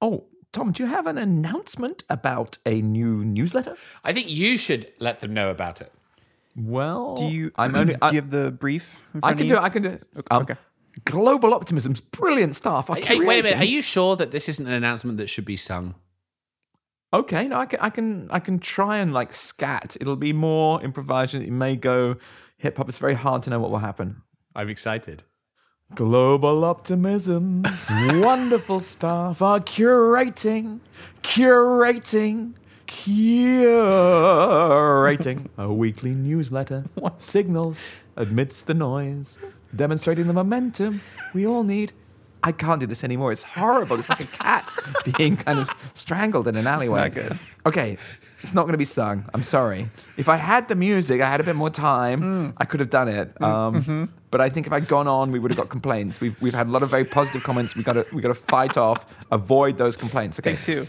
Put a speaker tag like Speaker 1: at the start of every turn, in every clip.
Speaker 1: Oh, Tom, do you have an announcement about a new newsletter?
Speaker 2: I think you should let them know about it.
Speaker 1: Well,
Speaker 3: Do you?
Speaker 1: I'm only.
Speaker 3: do
Speaker 1: I,
Speaker 3: you have the brief?
Speaker 1: I can
Speaker 3: of
Speaker 1: do it. I can do it. Um,
Speaker 3: okay.
Speaker 1: Global Optimism's brilliant stuff. are
Speaker 2: Hey, wait a minute. Are you sure that this isn't an announcement that should be sung?
Speaker 1: Okay, no, I can, I can, I can try and like scat. It'll be more improvisation. It may go hip hop. It's very hard to know what will happen.
Speaker 2: I'm excited.
Speaker 1: Global optimism, wonderful stuff are curating, curating, curating a weekly newsletter. What? Signals amidst the noise, demonstrating the momentum we all need. I can't do this anymore. It's horrible. It's like a cat being kind of strangled in an alleyway. Okay, it's not going to be sung. I'm sorry. If I had the music, I had a bit more time,
Speaker 3: Mm.
Speaker 1: I could have done it. Um,
Speaker 3: Mm-hmm.
Speaker 1: But I think if I'd gone on, we would have got complaints. We've we've had a lot of very positive comments. We got to we got to fight off, avoid those complaints. Okay.
Speaker 3: Take two.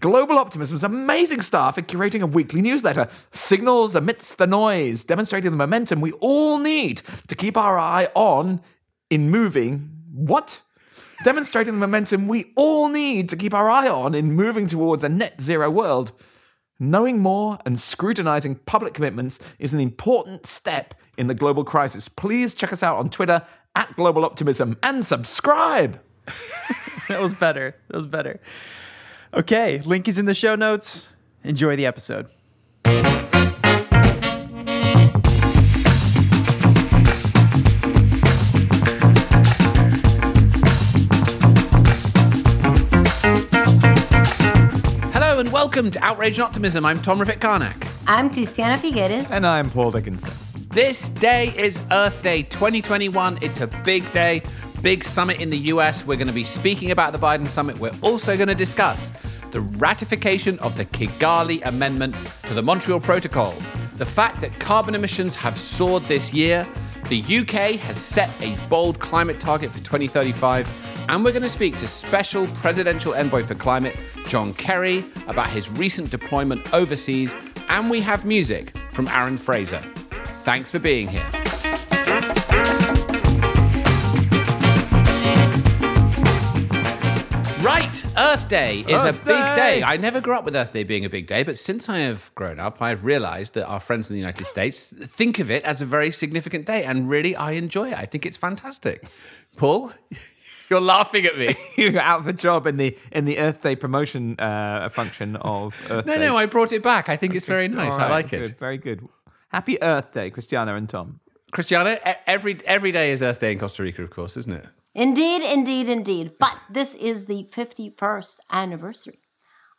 Speaker 1: Global Optimism's amazing staff at curating a weekly newsletter. Signals amidst the noise, demonstrating the momentum we all need to keep our eye on in moving. What? Demonstrating the momentum we all need to keep our eye on in moving towards a net zero world. Knowing more and scrutinizing public commitments is an important step in the global crisis. Please check us out on Twitter at Global Optimism and subscribe.
Speaker 3: that was better. That was better. Okay, link is in the show notes. Enjoy the episode.
Speaker 2: Welcome to Outrage and Optimism. I'm Tom Rivett-Carnac.
Speaker 4: I'm Christiana Figueres.
Speaker 1: And I'm Paul Dickinson.
Speaker 2: This day is Earth Day 2021. It's a big day, big summit in the US. We're going to be speaking about the Biden summit. We're also going to discuss the ratification of the Kigali Amendment to the Montreal Protocol, the fact that carbon emissions have soared this year, the UK has set a bold climate target for 2035, and we're going to speak to Special Presidential Envoy for Climate, John Kerry, about his recent deployment overseas, and we have music from Aaron Fraser. Thanks for being here. Right, Earth Day is a big
Speaker 1: Day!
Speaker 2: day. I never grew up with Earth Day being a big day, but since I have grown up, I've realized that our friends in the United States think of it as a very significant day, and really, I enjoy it. I think it's fantastic. Paul, you're laughing at me.
Speaker 1: You're out of a job in the in the Earth Day promotion uh, function of Earth
Speaker 2: No,
Speaker 1: Day.
Speaker 2: no, no, I brought it back. I think it's very nice.
Speaker 1: All
Speaker 2: I
Speaker 1: right,
Speaker 2: like it.
Speaker 1: very good. Happy Earth Day, Christiana and Tom.
Speaker 2: Christiana, every every day is Earth Day in Costa Rica, of course, isn't it?
Speaker 4: Indeed, indeed, indeed. But this is the 51st anniversary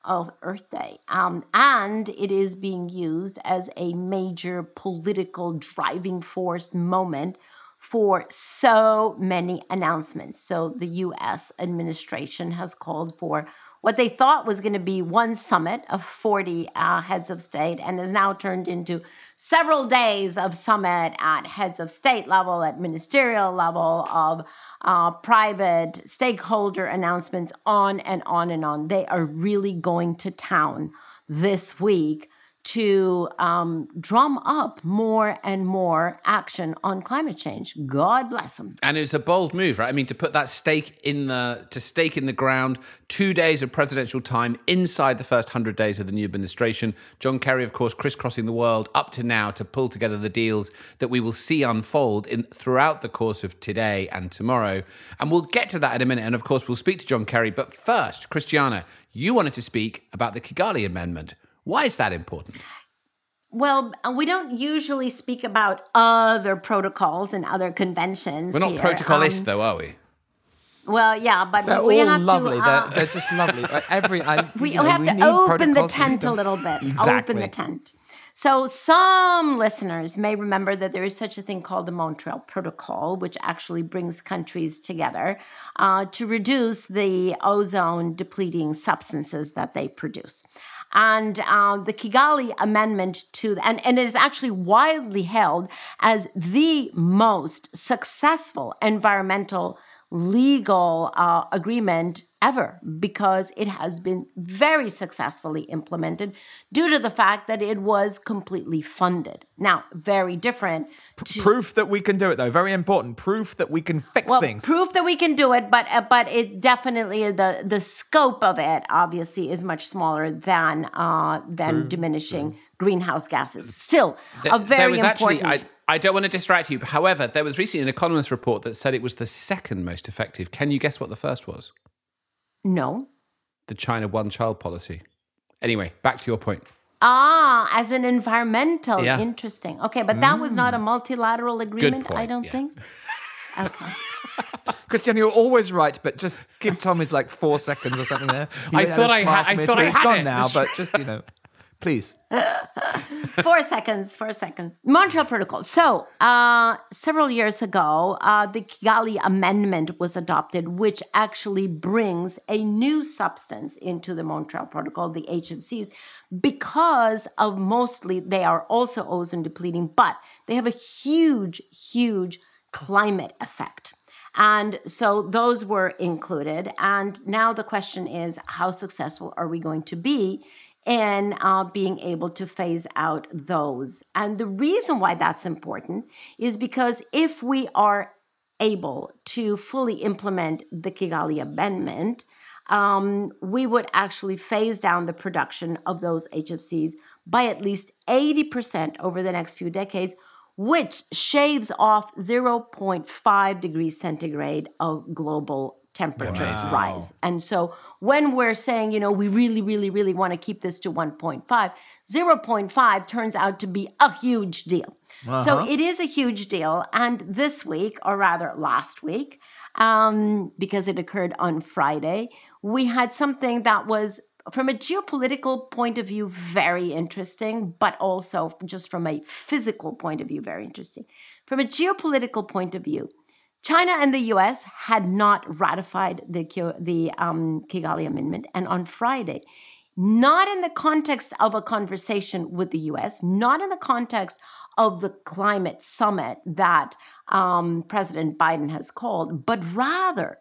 Speaker 4: of Earth Day. Um, and it is being used as a major political driving force moment for so many announcements. So the US administration has called for what they thought was going to be one summit of 40 uh, heads of state and has now turned into several days of summit at heads of state level, at ministerial level, of uh, private stakeholder announcements, on and on and on. They are really going to town this week to um, drum up more and more action on climate change. God bless them.
Speaker 2: And it's a bold move, right? I mean, to put that stake in the to stake in the ground, two days of presidential time inside the first hundred days of the new administration. John Kerry, of course, crisscrossing the world up to now to pull together the deals that we will see unfold in throughout the course of today and tomorrow. And we'll get to that in a minute. And of course, we'll speak to John Kerry. But first, Christiana, you wanted to speak about the Kigali Amendment. Why is that important?
Speaker 4: Well, we don't usually speak about other protocols and other conventions.
Speaker 2: We're not
Speaker 4: here.
Speaker 2: protocolists,
Speaker 4: Um,
Speaker 2: though, are we?
Speaker 4: Well, yeah, but
Speaker 1: They're
Speaker 4: we
Speaker 1: all
Speaker 4: have
Speaker 1: lovely.
Speaker 4: to. uh,
Speaker 1: they're, they're just lovely. Every I,
Speaker 4: we
Speaker 1: you know,
Speaker 4: have
Speaker 1: we
Speaker 4: to open the
Speaker 1: protocols, we need
Speaker 4: tent a little bit.
Speaker 1: Exactly.
Speaker 4: Open the tent. So, some listeners may remember that there is such a thing called the Montreal Protocol, which actually brings countries together uh, to reduce the ozone depleting substances that they produce. And uh, the Kigali Amendment to, and, and it is actually widely held as the most successful environmental legal uh, agreement ever because it has been very successfully implemented due to the fact that it was completely funded. Now, very different. To,
Speaker 1: Proof that we can do it, though. Very important. Proof that we can fix
Speaker 4: well,
Speaker 1: things.
Speaker 4: proof that we can do it, but uh, but it definitely the the scope of it obviously is much smaller than uh, than diminishing greenhouse gases. Still, a very
Speaker 2: there was
Speaker 4: important.
Speaker 2: actually. I, I don't want to distract you. However, there was recently an Economist report that said it was the second most effective. Can you guess what the first was?
Speaker 4: No.
Speaker 2: The China one child policy. Anyway, back to your point.
Speaker 4: Ah, as an environmental.
Speaker 2: Yeah.
Speaker 4: Interesting. Okay, but that was not a multilateral agreement, I don't
Speaker 2: yeah.
Speaker 4: think. Okay.
Speaker 1: Christian, you're always right, but just give Thomas like four seconds or something there. You
Speaker 2: I
Speaker 1: had a
Speaker 2: thought I had- I thought I
Speaker 1: it's
Speaker 2: had
Speaker 1: gone
Speaker 2: it.
Speaker 1: now, but just, you know, please.
Speaker 4: four seconds, four seconds. Montreal Protocol. So, uh, several years ago, uh, the Kigali Amendment was adopted, which actually brings a new substance into the Montreal Protocol, the HFCs, because of mostly they are also ozone depleting, but they have a huge, huge climate effect. And so those were included. And now the question is how successful are we going to be in uh, being able to phase out those? And the reason why that's important is because if we are able to fully implement the Kigali Amendment, um, we would actually phase down the production of those HFCs by at least 80% over the next few decades, which shaves off 0.5 degrees centigrade of global temperature rise. And so when we're saying, you know, we really, really, really want to keep this to 1.5, 0.5 turns out to be a huge deal. So it is a huge deal. And this week, or rather last week, um, because it occurred on Friday, we had something that was from a geopolitical point of view, very interesting, but also just from a physical point of view, very interesting. From a geopolitical point of view, China and the US had not ratified the, the um, Kigali Amendment. And on Friday, not in the context of a conversation with the US, not in the context of the climate summit that um, President Biden has called, but rather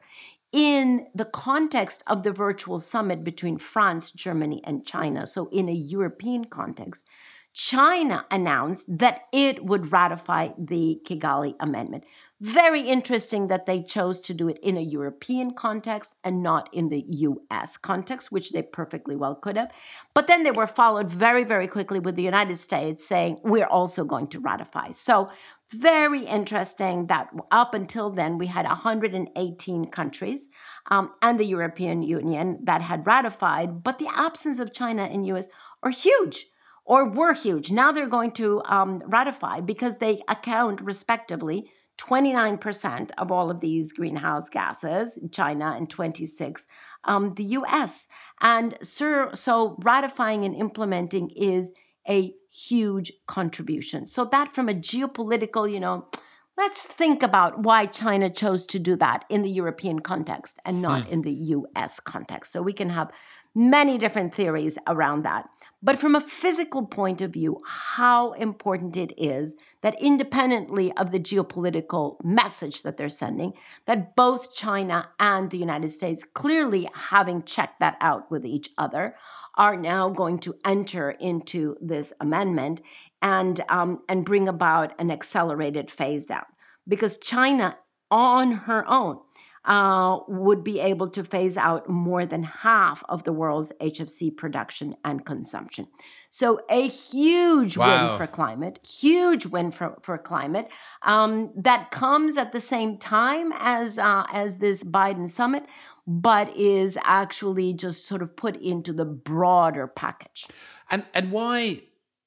Speaker 4: in the context of the virtual summit between France, Germany, and China. So, in a European context, China announced that it would ratify the Kigali Amendment. Very interesting that they chose to do it in a European context and not in the US context, which they perfectly well could have. But then they were followed very, very quickly with the United States saying, we're also going to ratify. So, very interesting that up until then we had 118 countries um, and the European Union that had ratified, but the absence of China and US are huge or were huge. Now they're going to um, ratify because they account respectively 29% of all of these greenhouse gases, China, and 26 um, the US. And so, so ratifying and implementing is a huge contribution. So that from a geopolitical, you know, let's think about why China chose to do that in the European context and not in the US context. So we can have many different theories around that. But from a physical point of view, how important it is that independently of the geopolitical message that they're sending, that both China and the United States, clearly having checked that out with each other, are now going to enter into this amendment and um, and bring about an accelerated phase down because China on her own uh, would be able to phase out more than half of the world's HFC production and consumption. So a huge
Speaker 2: Wow.
Speaker 4: win for climate, huge win for, for climate um, that comes at the same time as uh, as this Biden summit, but is actually just sort of put into the broader package.
Speaker 2: And and why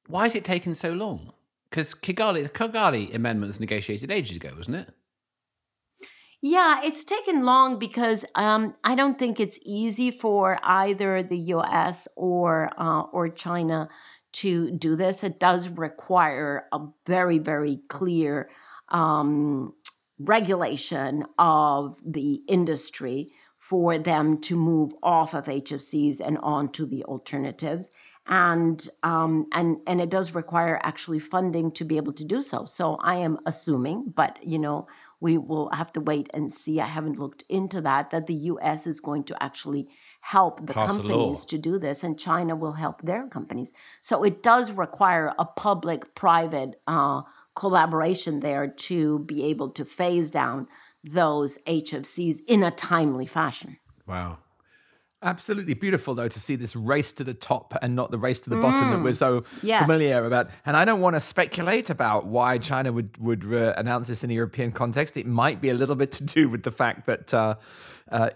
Speaker 2: why has it taken so long? Because Kigali, the Kigali Amendment was negotiated ages ago, wasn't it?
Speaker 4: Yeah, it's taken long because um, I don't think it's easy for either the U.S. or uh, or China to do this. It does require a very very clear um, regulation of the industry for them to move off of HFCs and onto the alternatives. And um, and and it does require actually funding to be able to do so. So I am assuming, but you know we will have to wait and see. I haven't looked into that, that the US is going to actually help the
Speaker 2: Pass
Speaker 4: companies to do this, and China will help their companies. So it does require a public private uh, collaboration there to be able to phase down those HFCs in a timely fashion.
Speaker 2: Wow.
Speaker 1: Absolutely beautiful, though, to see this race to the top and not the race to the bottom that we're so
Speaker 4: Yes.
Speaker 1: familiar about. And I don't want to speculate about why China would would uh, announce this in a European context. It might be a little bit to do with the fact that. Uh, uh,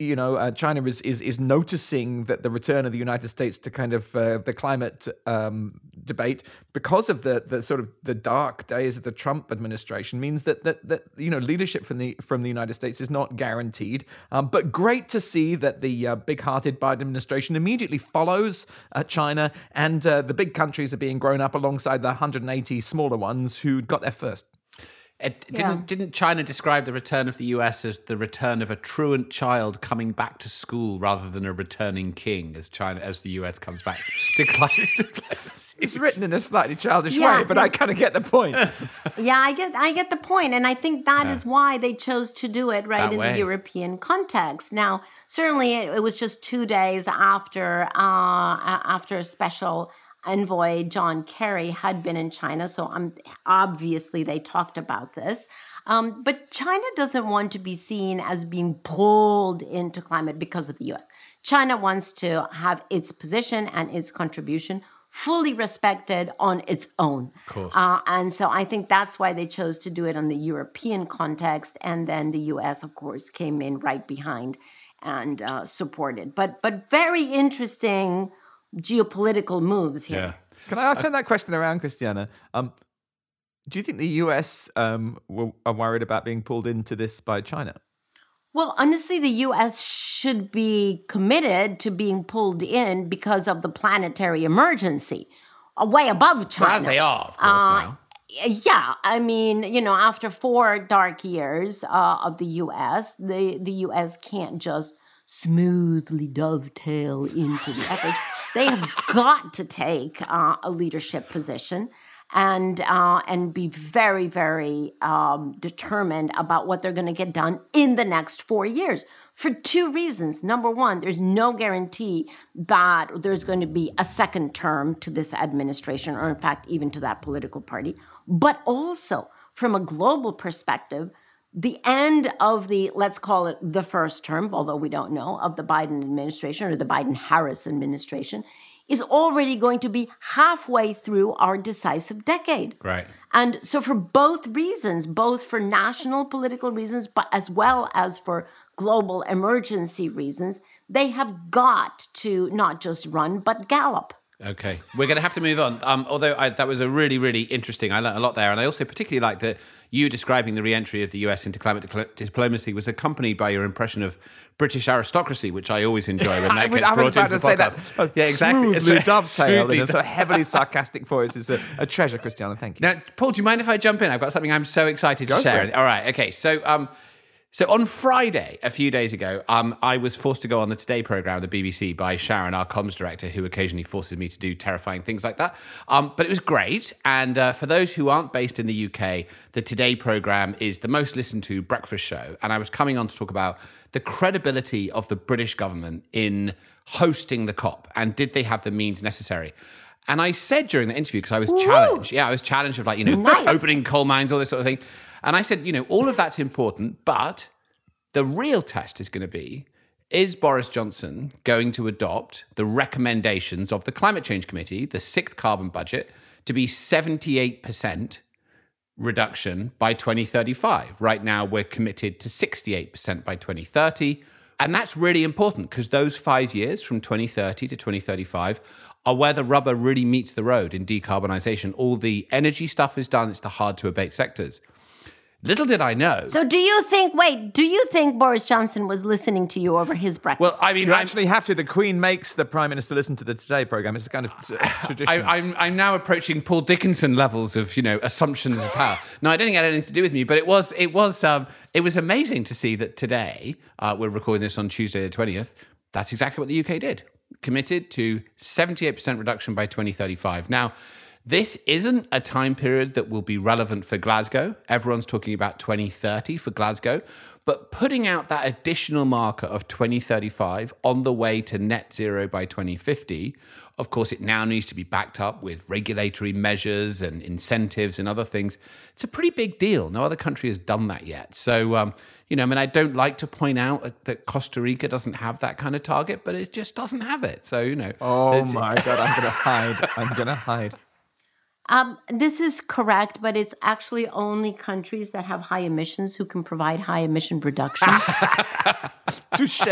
Speaker 1: you know, uh, China is, is is noticing that the return of the United States to kind of uh, the climate um, debate because of the the sort of the dark days of the Trump administration means that that that you know leadership from the from the United States is not guaranteed. Um, but great to see that the uh, big-hearted Biden administration immediately follows uh, China, and the big countries are being grown up alongside the 180 smaller ones who got there first.
Speaker 2: It, didn't didn't China describe the return of the US as the return of a truant child coming back to school rather than a returning king as China as the US comes back to climate diplomacy?
Speaker 1: It's written in a slightly childish
Speaker 4: Yeah,
Speaker 1: way, but I kind of get the point.
Speaker 4: Yeah, I get I get the point, and I think that is why they chose to do it right
Speaker 2: That
Speaker 4: in
Speaker 2: way.
Speaker 4: the European context. Now, certainly, it, it was just two days after uh, after a- special envoy John Kerry had been in China, so um, obviously they talked about this. Um, but China doesn't want to be seen as being pulled into climate because of the U.S. China wants to have its position and its contribution fully respected on its own. Of
Speaker 2: course.
Speaker 4: Uh, and so I think that's why they chose to do it on the European context, and then the U.S. of course came in right behind and uh, supported. But but very interesting geopolitical moves here.
Speaker 2: Yeah.
Speaker 1: Can I turn that question around, Christiana? Um, do you think the US um, were, are worried about being pulled into this by China?
Speaker 4: Well, honestly, the U.S. should be committed to being pulled in because of the planetary emergency, uh, way above China.
Speaker 2: As they are, of course,
Speaker 4: Uh,
Speaker 2: now.
Speaker 4: Yeah, I mean, you know, after four dark years uh, of the U.S., the the U.S. can't just smoothly dovetail into the efforts. they have got to take uh, a leadership position and uh, and be very very um, determined about what they're going to get done in the next four years for two reasons. Number one, there's no guarantee that there's going to be a second term to this administration, or in fact, even to that political party. But also, from a global perspective, the end of the let's call it the first term, although we don't know, of the Biden administration or the Biden Harris administration is already going to be halfway through our decisive decade.
Speaker 2: Right.
Speaker 4: And so, for both reasons, both for national political reasons, but as well as for global emergency reasons, they have got to not just run, but gallop.
Speaker 2: Okay, we're going to have to move on. Um, although I, that was a really, really interesting. I learned a lot there, and I also particularly like that you describing the re-entry of the US into climate dipl- diplomacy was accompanied by your impression of British aristocracy, which I always enjoy when that
Speaker 1: I was,
Speaker 2: gets
Speaker 1: I was
Speaker 2: brought
Speaker 1: about
Speaker 2: into
Speaker 1: to
Speaker 2: the
Speaker 1: say that.
Speaker 2: podcast.
Speaker 1: uh,
Speaker 2: yeah, exactly. It's
Speaker 1: Smoothly dovetailed
Speaker 2: Smoothly
Speaker 1: in a sort of heavily sarcastic voice is a, a treasure, Christiana. Thank you.
Speaker 2: Now, Paul, do you mind if I jump in? I've got something I'm so excited to
Speaker 1: Go for
Speaker 2: share. All right, okay. So, um, so on Friday, a few days ago, um, I was forced to go on the Today program, the BBC, by Sharon, our comms director, who occasionally forces me to do terrifying things like that. Um, but it was great. And uh, for those who aren't based in the UK, the Today program is the most listened to breakfast show. And I was coming on to talk about the credibility of the British government in hosting the COP and did they have the means necessary. And I said during the interview, because I was challenged, yeah, I was challenged of like, you know,
Speaker 4: Nice.
Speaker 2: opening coal mines, all this sort of thing. And I said, you know, all of that's important, but the real test is going to be is Boris Johnson going to adopt the recommendations of the Climate Change Committee, the sixth carbon budget, to be 78% reduction by 2035? Right now, we're committed to 68% by 2030. And that's really important because those five years from 2030 to 2035 are where the rubber really meets the road in decarbonisation. All the energy stuff is done, it's the hard to abate sectors. Little did I know.
Speaker 4: So, do you think, wait, do you think Boris Johnson was listening to you over his breakfast?
Speaker 2: well, I mean,
Speaker 1: You
Speaker 2: I'm-
Speaker 1: actually have to. The Queen makes the Prime Minister listen to the Today program. It's a kind of uh, tradition.
Speaker 2: I, I'm, I'm now approaching Paul Dickinson levels of you know assumptions of power. No, I don't think it had anything to do with me, but it was it was um, it was amazing to see that today uh, we're recording this on Tuesday the twentieth. That's exactly what the UK did. Committed to 78% reduction by 2035. Now, This isn't a time period that will be relevant for Glasgow. Everyone's talking about 2030 for Glasgow. But putting out that additional marker of 2035 on the way to net zero by 2050, of course, it now needs to be backed up with regulatory measures and incentives and other things. It's a pretty big deal. No other country has done that yet. So, um, you know, I mean, I don't like to point out that Costa Rica doesn't have that kind of target, but it just doesn't have it. So, you know.
Speaker 1: Oh my god, I'm gonna hide. I'm gonna hide.
Speaker 4: Um, this is correct, but it's actually only countries that have high emissions who can provide high emission reduction.
Speaker 1: Touche.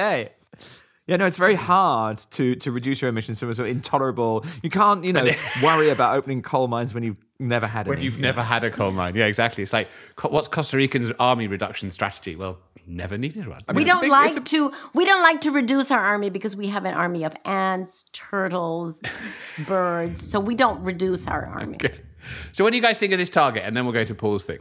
Speaker 1: Yeah, no, it's very hard to to reduce your emissions to a sort of intolerable. You can't, you know, worry about opening coal mines when you've never had
Speaker 2: when
Speaker 1: any.
Speaker 2: you've never had a coal mine. Yeah, exactly. It's like, what's Costa Rican's army reduction strategy? Well, never needed one.
Speaker 1: I
Speaker 4: we
Speaker 1: mean, it's a
Speaker 4: don't
Speaker 1: big-
Speaker 4: like
Speaker 1: it's
Speaker 4: to we don't like to reduce our army because we have an army of ants, turtles, birds. So we don't reduce our army. Okay.
Speaker 2: So, what do you guys think of this target? And then we'll go to Paul's thing.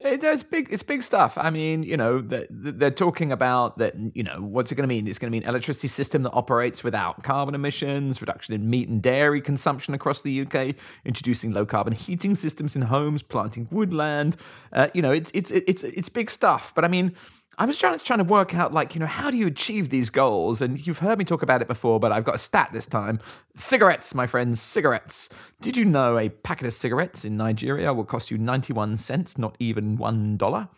Speaker 1: It, it's big. It's big stuff. I mean, you know, that they're talking about that. You know, what's it going to mean? It's going to mean electricity system that operates without carbon emissions, reduction in meat and dairy consumption across the UK, introducing low carbon heating systems in homes, planting woodland. Uh, you know, it's it's it's it's big stuff. But I mean. I was trying, trying to work out, like, you know, how do you achieve these goals? And you've heard me talk about it before, but I've got a stat this time. Cigarettes, my friends, cigarettes. Did you know a packet of cigarettes in Nigeria will cost you 91 cents, not even $1?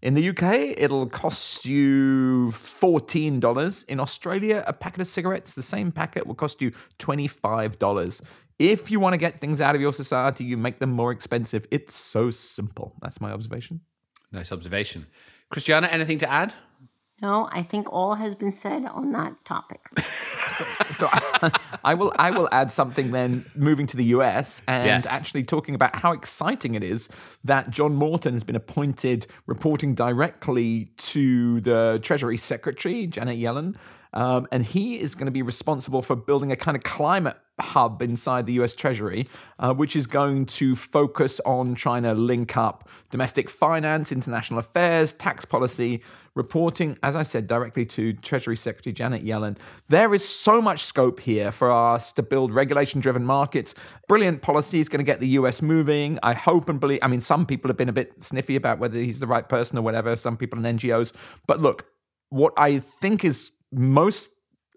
Speaker 1: In the UK, it'll cost you $14. In Australia, a packet of cigarettes, the same packet, will cost you $25. If you want to get things out of your society, you make them more expensive. It's so simple. That's my observation.
Speaker 2: Nice observation. Christiana, anything to add?
Speaker 4: No, I think all has been said on that topic.
Speaker 1: so I, I will I will add something then moving to the US and
Speaker 2: Yes.
Speaker 1: actually talking about how exciting it is that John Morton has been appointed reporting directly to the Treasury Secretary Janet Yellen um, and he is going to be responsible for building a kind of climate hub inside the US Treasury, uh, which is going to focus on trying to link up domestic finance, international affairs, tax policy, reporting, as I said, directly to Treasury Secretary Janet Yellen. There is so much scope here for us to build regulation driven markets. Brilliant policy is going to get the US moving. I hope and believe, I mean, some people have been a bit sniffy about whether he's the right person or whatever, some people in NGOs. But look, what I think is most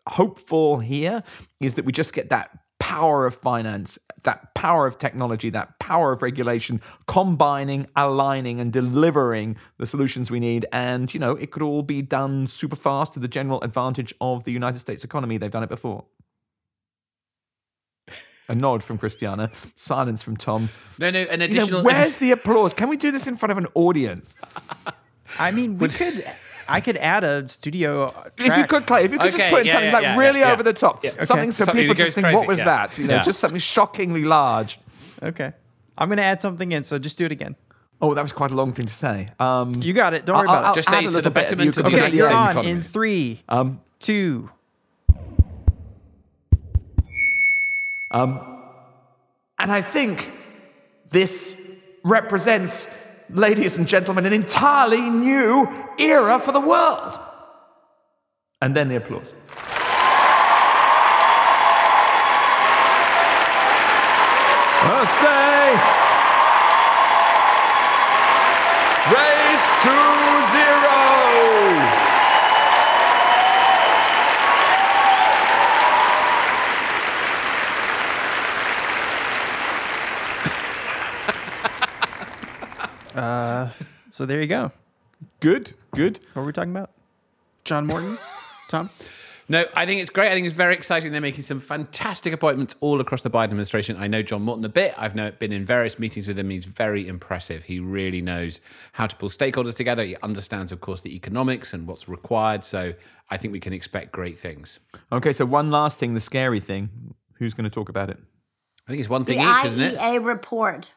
Speaker 1: hopeful here is that we just get that power of finance, that power of technology, that power of regulation, combining, aligning, and delivering the solutions we need. And, you know, it could all be done super fast to the general advantage of the United States economy. They've done it before. A nod from Christiana, silence from Tom.
Speaker 2: No, no, an
Speaker 1: You know,
Speaker 2: additional.
Speaker 1: where's the applause? Can we do this in front of an audience?
Speaker 3: I mean, we could. I could add a studio. Track.
Speaker 1: If you could, Clay, if you could
Speaker 2: Okay,
Speaker 1: just put in
Speaker 2: yeah,
Speaker 1: something
Speaker 2: yeah,
Speaker 1: like
Speaker 2: yeah,
Speaker 1: really
Speaker 2: yeah,
Speaker 1: over the top,
Speaker 2: yeah.
Speaker 1: something so
Speaker 2: Something
Speaker 1: people just think,
Speaker 2: crazy,
Speaker 1: what was
Speaker 2: yeah.
Speaker 1: that? You know,
Speaker 2: Yeah.
Speaker 1: just something shockingly large.
Speaker 3: Okay. I'm gonna add something in, so just do it again.
Speaker 1: Oh, that was quite a long thing to say. Um,
Speaker 3: You got it. Don't worry
Speaker 1: I'll-
Speaker 3: about
Speaker 1: I'll
Speaker 3: it.
Speaker 2: Just say
Speaker 1: add a
Speaker 2: to the
Speaker 1: little bit
Speaker 2: betterment
Speaker 1: you
Speaker 2: of the
Speaker 1: could
Speaker 3: Okay,
Speaker 1: do
Speaker 3: you're on
Speaker 2: States
Speaker 3: in
Speaker 2: economy.
Speaker 3: three,
Speaker 1: Um,
Speaker 3: two.
Speaker 1: and I think this represents, ladies and gentlemen, an entirely new era for the world. And then the applause. Birthday! Race to zero!
Speaker 3: So there you go.
Speaker 1: Good, good.
Speaker 3: What were we talking about? John Morton, Tom.
Speaker 2: No, I think it's great. I think it's very exciting. They're making some fantastic appointments all across the Biden administration. I know John Morton a bit. I've know, been in various meetings with him. He's very impressive. He really knows how to pull stakeholders together. He understands, of course, the economics and what's required. So I think we can expect great things.
Speaker 1: Okay, so one last thing, the scary thing. Who's going to talk about it?
Speaker 2: I think it's one
Speaker 4: The
Speaker 2: thing each, isn't it?
Speaker 4: IEA report.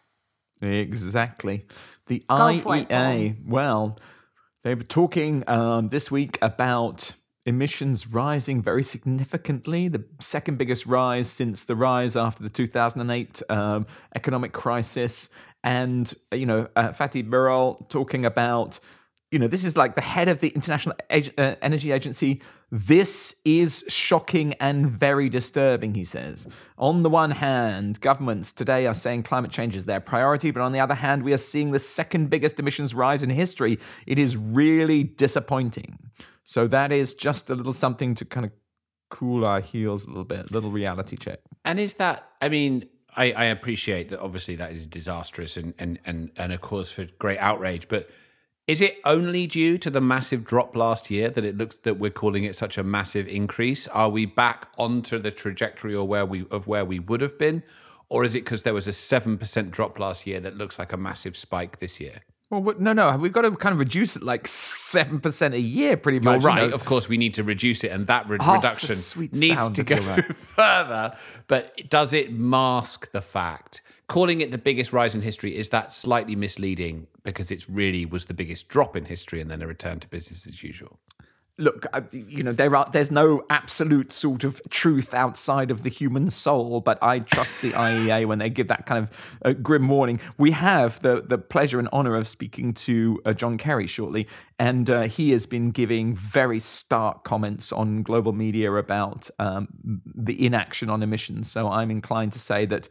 Speaker 1: Exactly. The
Speaker 4: Go for it,
Speaker 1: IEA, well, they were talking um, this week about emissions rising very significantly, the second biggest rise since the rise after the 2008 um, economic crisis. And, you know, uh, Fatih Birol talking about you know, this is like the head of the International Ag- uh, Energy Agency. This is shocking and very disturbing, he says. On the one hand, governments today are saying climate change is their priority, but on the other hand, we are seeing the second biggest emissions rise in history. It is really disappointing. So that is just a little something to kind of cool our heels a little bit, a little reality check.
Speaker 2: And is that? I mean, I, I appreciate that. Obviously, that is disastrous and and and and a cause for great outrage. But is it only due to the massive drop last year that it looks that we're calling it such a massive increase? Are we back onto the trajectory or where we of where we would have been, or is it because there was a seven percent drop last year that looks like a massive spike this year?
Speaker 1: Well, no, no, we've got to kind of reduce it like 7% a year, pretty much.
Speaker 2: You're
Speaker 1: much. you
Speaker 2: right.
Speaker 1: know.
Speaker 2: Of course, we need to reduce it, and that re-
Speaker 1: Oh,
Speaker 2: reduction needs to go
Speaker 1: right.
Speaker 2: further. But does it mask the fact? Calling it the biggest rise in history is that slightly misleading because it really was the biggest drop in history and then a return to business as usual.
Speaker 1: look, you know, there are there's no absolute sort of truth outside of the human soul, but I trust the IEA when they give that kind of uh, grim warning. We have the the pleasure and honor of speaking to uh, John Kerry shortly, and uh, he has been giving very stark comments on global media about um, the inaction on emissions. So I'm inclined to say that.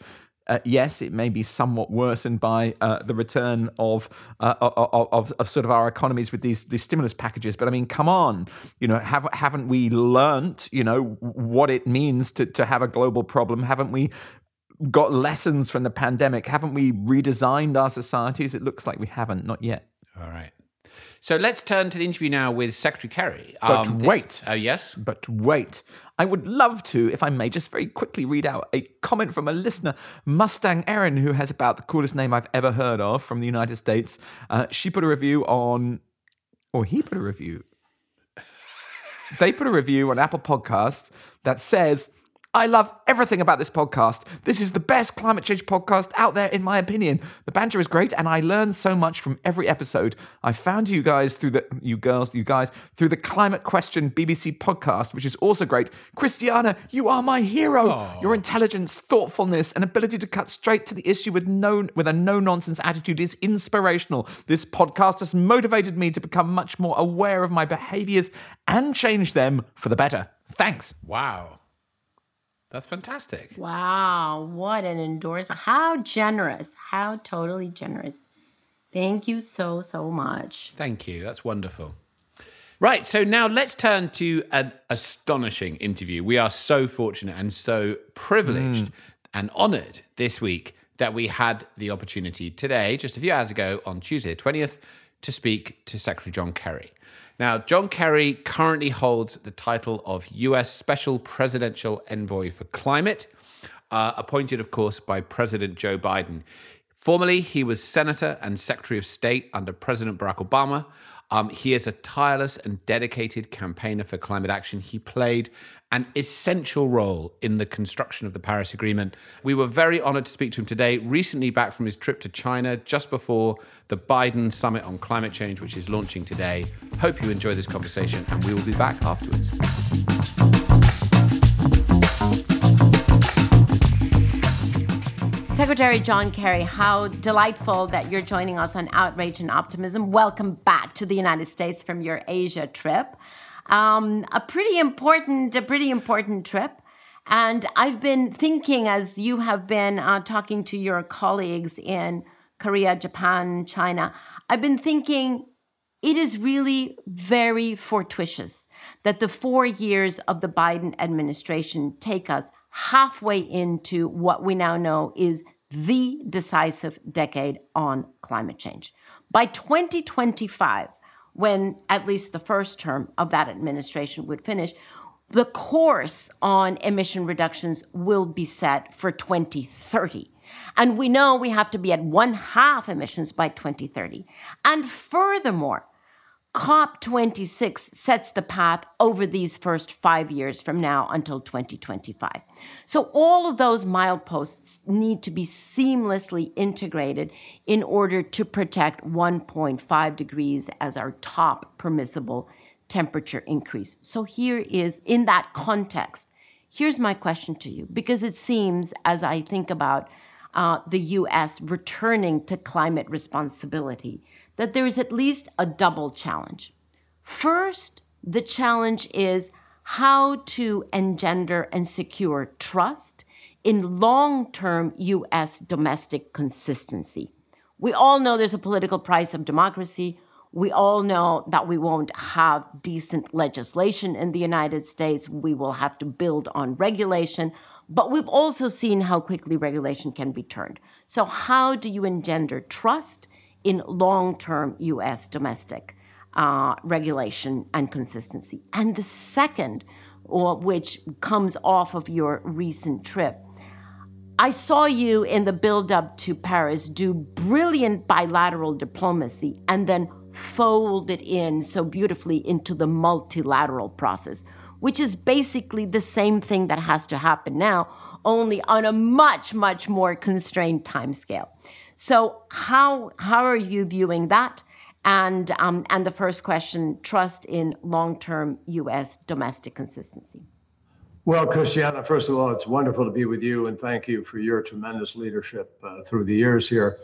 Speaker 1: Uh, yes, it may be somewhat worsened by uh, the return of, uh, of, of sort of our economies with these these stimulus packages. But I mean, come on, you know, have haven't we learnt, you know, what it means to to have a global problem? Haven't we got lessons from the pandemic? Haven't we redesigned our societies? It looks like we haven't, not yet.
Speaker 2: All right. So let's turn to the interview now with Secretary Kerry.
Speaker 1: But wait.
Speaker 2: Oh, yes.
Speaker 1: But wait, I would love to, if I may, just very quickly read out a comment from a listener, Mustang Erin, who has about the coolest name I've ever heard of from the United States. Uh, she put a review on, or he put a review. They put a review on Apple Podcasts that says, I love everything about this podcast. This is the best climate change podcast out there, in my opinion. The banter is great, and I learn so much from every episode. I found you guys through the, you girls, you guys, through the Climate Question BBC podcast, which is also great. Christiana, you are my hero. Your intelligence, thoughtfulness, and ability to cut straight to the issue with no, with a no nonsense attitude is inspirational. This podcast has motivated me to become much more aware of my behaviors and change them for the better. Thanks.
Speaker 2: Wow. That's fantastic.
Speaker 4: Wow, what an endorsement. How generous. How totally generous. Thank you so, so much.
Speaker 2: Thank you. That's wonderful. Right. So now let's turn to an astonishing interview. We are so fortunate and so privileged hmm. and honored this week that we had the opportunity today, just a few hours ago on Tuesday, 20th, to speak to Secretary John Kerry. Now, John Kerry currently holds the title of US Special Presidential Envoy for Climate, uh, appointed, of course, by President Joe Biden. Formerly, he was Senator and Secretary of State under President Barack Obama. Um, he is a tireless and dedicated campaigner for climate action. He played an essential role in the construction of the Paris Agreement. We were very honored to speak to him today, recently back from his trip to China just before the Biden Summit on Climate Change, which is launching today. Hope you enjoy this conversation, and we will be back afterwards.
Speaker 4: Secretary John Kerry, how delightful that you're joining us on Outrage and Optimism. Welcome back to the United States from your Asia trip. Um, a pretty important, a pretty important trip. And I've been thinking, as you have been uh, talking to your colleagues in Korea, Japan, China, I've been thinking it is really very fortuitous that the four years of the Biden administration take us halfway into what we now know is the decisive decade on climate change. By 2025, when at least the first term of that administration would finish, the course on emission reductions will be set for 2030. And we know we have to be at one half emissions by 2030. And furthermore, COP26 sets the path over these first five years from now until 2025. So all of those mileposts need to be seamlessly integrated in order to protect 1.5 degrees as our top permissible temperature increase. So here is, in that context, here's my question to you, because it seems as I think about uh, the US returning to climate responsibility, that there is at least a double challenge. First, the challenge is how to engender and secure trust in long term U.S. domestic consistency. We all know there's a political price of democracy. We all know that we won't have decent legislation in the United States. We will have to build on regulation. But we've also seen how quickly regulation can be turned. So, how do you engender trust in long term US domestic uh, regulation and consistency? And the second, or which comes off of your recent trip, I saw you in the build up to Paris do brilliant bilateral diplomacy and then fold it in so beautifully into the multilateral process which is basically the same thing that has to happen now, only on a much, much more constrained time scale. So how how are you viewing that? And um, and the first question: trust in long-term U.S. domestic consistency.
Speaker 5: Well, Christiana, first of all, it's wonderful to be with you, and thank you for your tremendous leadership uh, through the years here.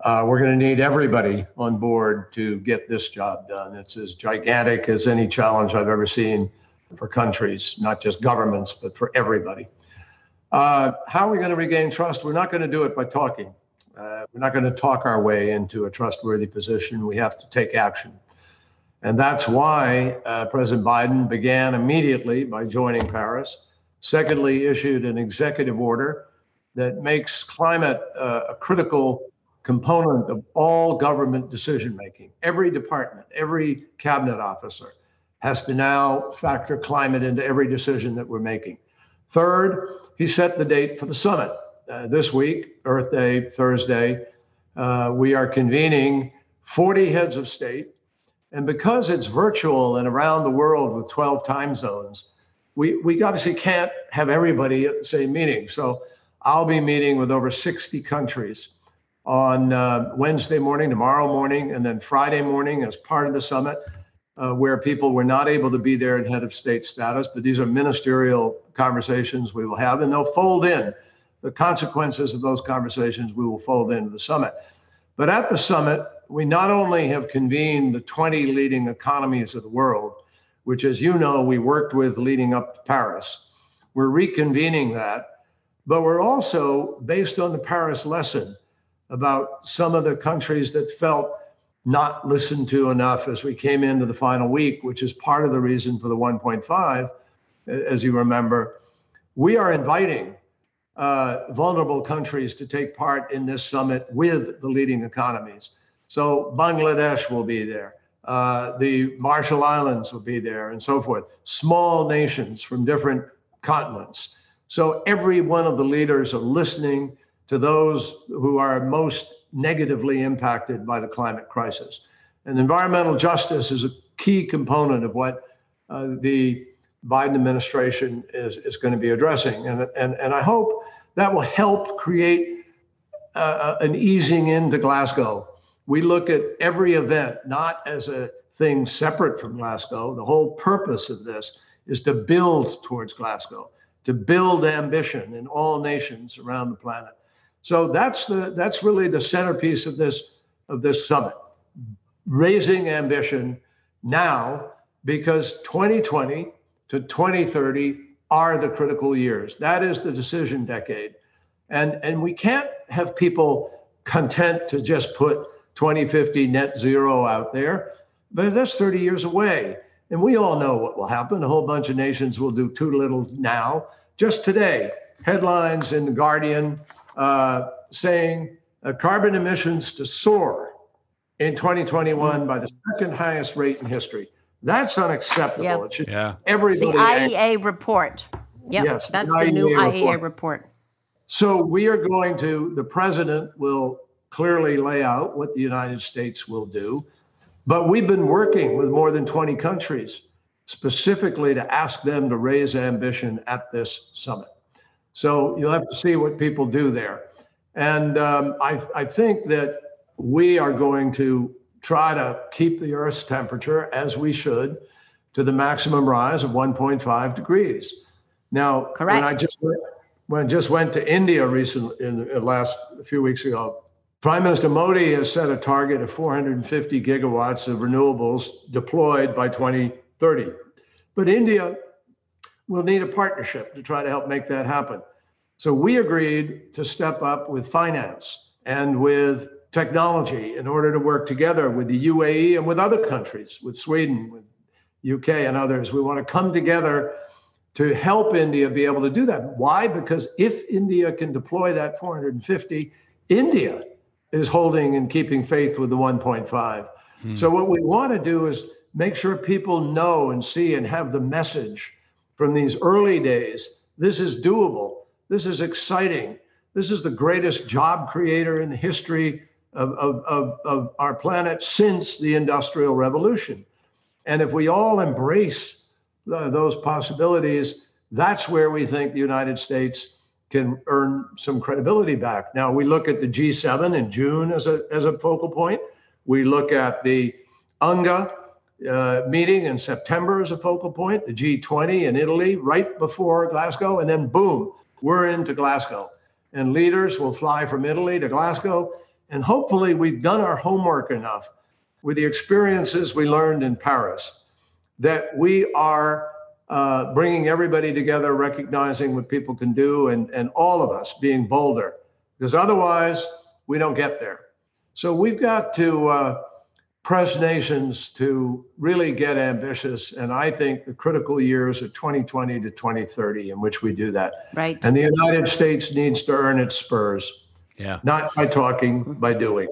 Speaker 5: Uh, we're going to need everybody on board to get this job done. It's as gigantic as any challenge I've ever seen for countries, not just governments, but for everybody. Uh, how are we going to regain trust? We're not going to do it by talking. Uh, we're not going to talk our way into a trustworthy position. We have to take action. And that's why uh, President Biden began immediately by joining Paris. Secondly, issued an executive order that makes climate uh, a critical component of all government decision making. Every department, every cabinet officer, has to now factor climate into every decision that we're making. Third, he set the date for the summit. Uh, this week, Earth Day, Thursday, uh, we are convening 40 heads of state. And because it's virtual and around the world with 12 time zones, we, we obviously can't have everybody at the same meeting. So I'll be meeting with over 60 countries on uh, Wednesday morning, tomorrow morning, and then Friday morning as part of the summit uh, where people were not able to be there in head of state status, but these are ministerial conversations we will have, and they'll fold in. The consequences of those conversations we will fold into the summit. But at the summit, we not only have convened the 20 leading economies of the world, which, as you know, we worked with leading up to Paris. We're reconvening that, but we're also, based on the Paris lesson about some of the countries that felt not listened to enough as we came into the final week, which is part of the reason for the 1.5, as you remember. We are inviting uh, vulnerable countries to take part in this summit with the leading economies. So Bangladesh will be there. Uh, the Marshall Islands will be there and so forth. Small nations from different continents. So every one of the leaders are listening to those who are most negatively impacted by the climate crisis. And environmental justice is a key component of what uh, the Biden administration is, is going to be addressing. And, and, and I hope that will help create uh, uh, an easing into Glasgow. We look at every event not as a thing separate from Glasgow. The whole purpose of this is to build towards Glasgow, to build ambition in all nations around the planet. So that's the that's really the centerpiece of this of this summit. Raising ambition now because 2020 to 2030 are the critical years. That is the decision decade. And and we can't have people content to just put 2050 net zero out there, but that's 30 years away. And we all know what will happen. A whole bunch of nations will do too little now. Just today, headlines in The Guardian uh, saying uh, carbon emissions to soar in 2021 by the second highest rate in history. That's unacceptable.
Speaker 4: Yeah.
Speaker 5: It should
Speaker 2: Yeah.
Speaker 5: everybody.
Speaker 4: The IEA report. Yep,
Speaker 5: Yes,
Speaker 4: that's the, new
Speaker 5: IEA
Speaker 4: IEA
Speaker 5: report.
Speaker 4: report.
Speaker 5: So we are going to, the president will clearly lay out what the United States will do. But we've been working with more than 20 countries specifically to ask them to raise ambition at this summit. So you'll have to see what people do there. And um, I, I think that we are going to try to keep the Earth's temperature, as we should, to the maximum rise of 1.5 degrees. Now, when I
Speaker 4: Correct.
Speaker 5: just when I just went to India recently, in the last a few weeks ago, Prime Minister Modi has set a target of 450 gigawatts of renewables deployed by 2030. But India will need a partnership to try to help make that happen. So we agreed to step up with finance and with technology in order to work together with the UAE and with other countries, with Sweden, with UK and others. We want to come together to help India be able to do that. Why? Because if India can deploy that 450, India is holding and keeping faith with the 1.5. Hmm. So what we want to do is make sure people know and see and have the message from these early days. This is doable. This is exciting. This is the greatest job creator in the history of, of, of, of our planet since the Industrial Revolution. And if we all embrace the, those possibilities, that's where we think the United States can earn some credibility back. Now we look at the G7 in June as a as a focal point. We look at the UNGA uh, meeting in September as a focal point, the G20 in Italy right before Glasgow, and then boom, we're into Glasgow. And leaders will fly from Italy to Glasgow. And hopefully, we've done our homework enough with the experiences we learned in Paris that we are uh, bringing everybody together, recognizing what people can do, and, and all of us being bolder, because otherwise we don't get there. So we've got to uh, press nations to really get ambitious. And I think the critical years are 2020 to 2030 in which we do that.
Speaker 4: Right.
Speaker 5: And the United States needs to earn its spurs.
Speaker 2: Yeah.
Speaker 5: Not by talking, by doing.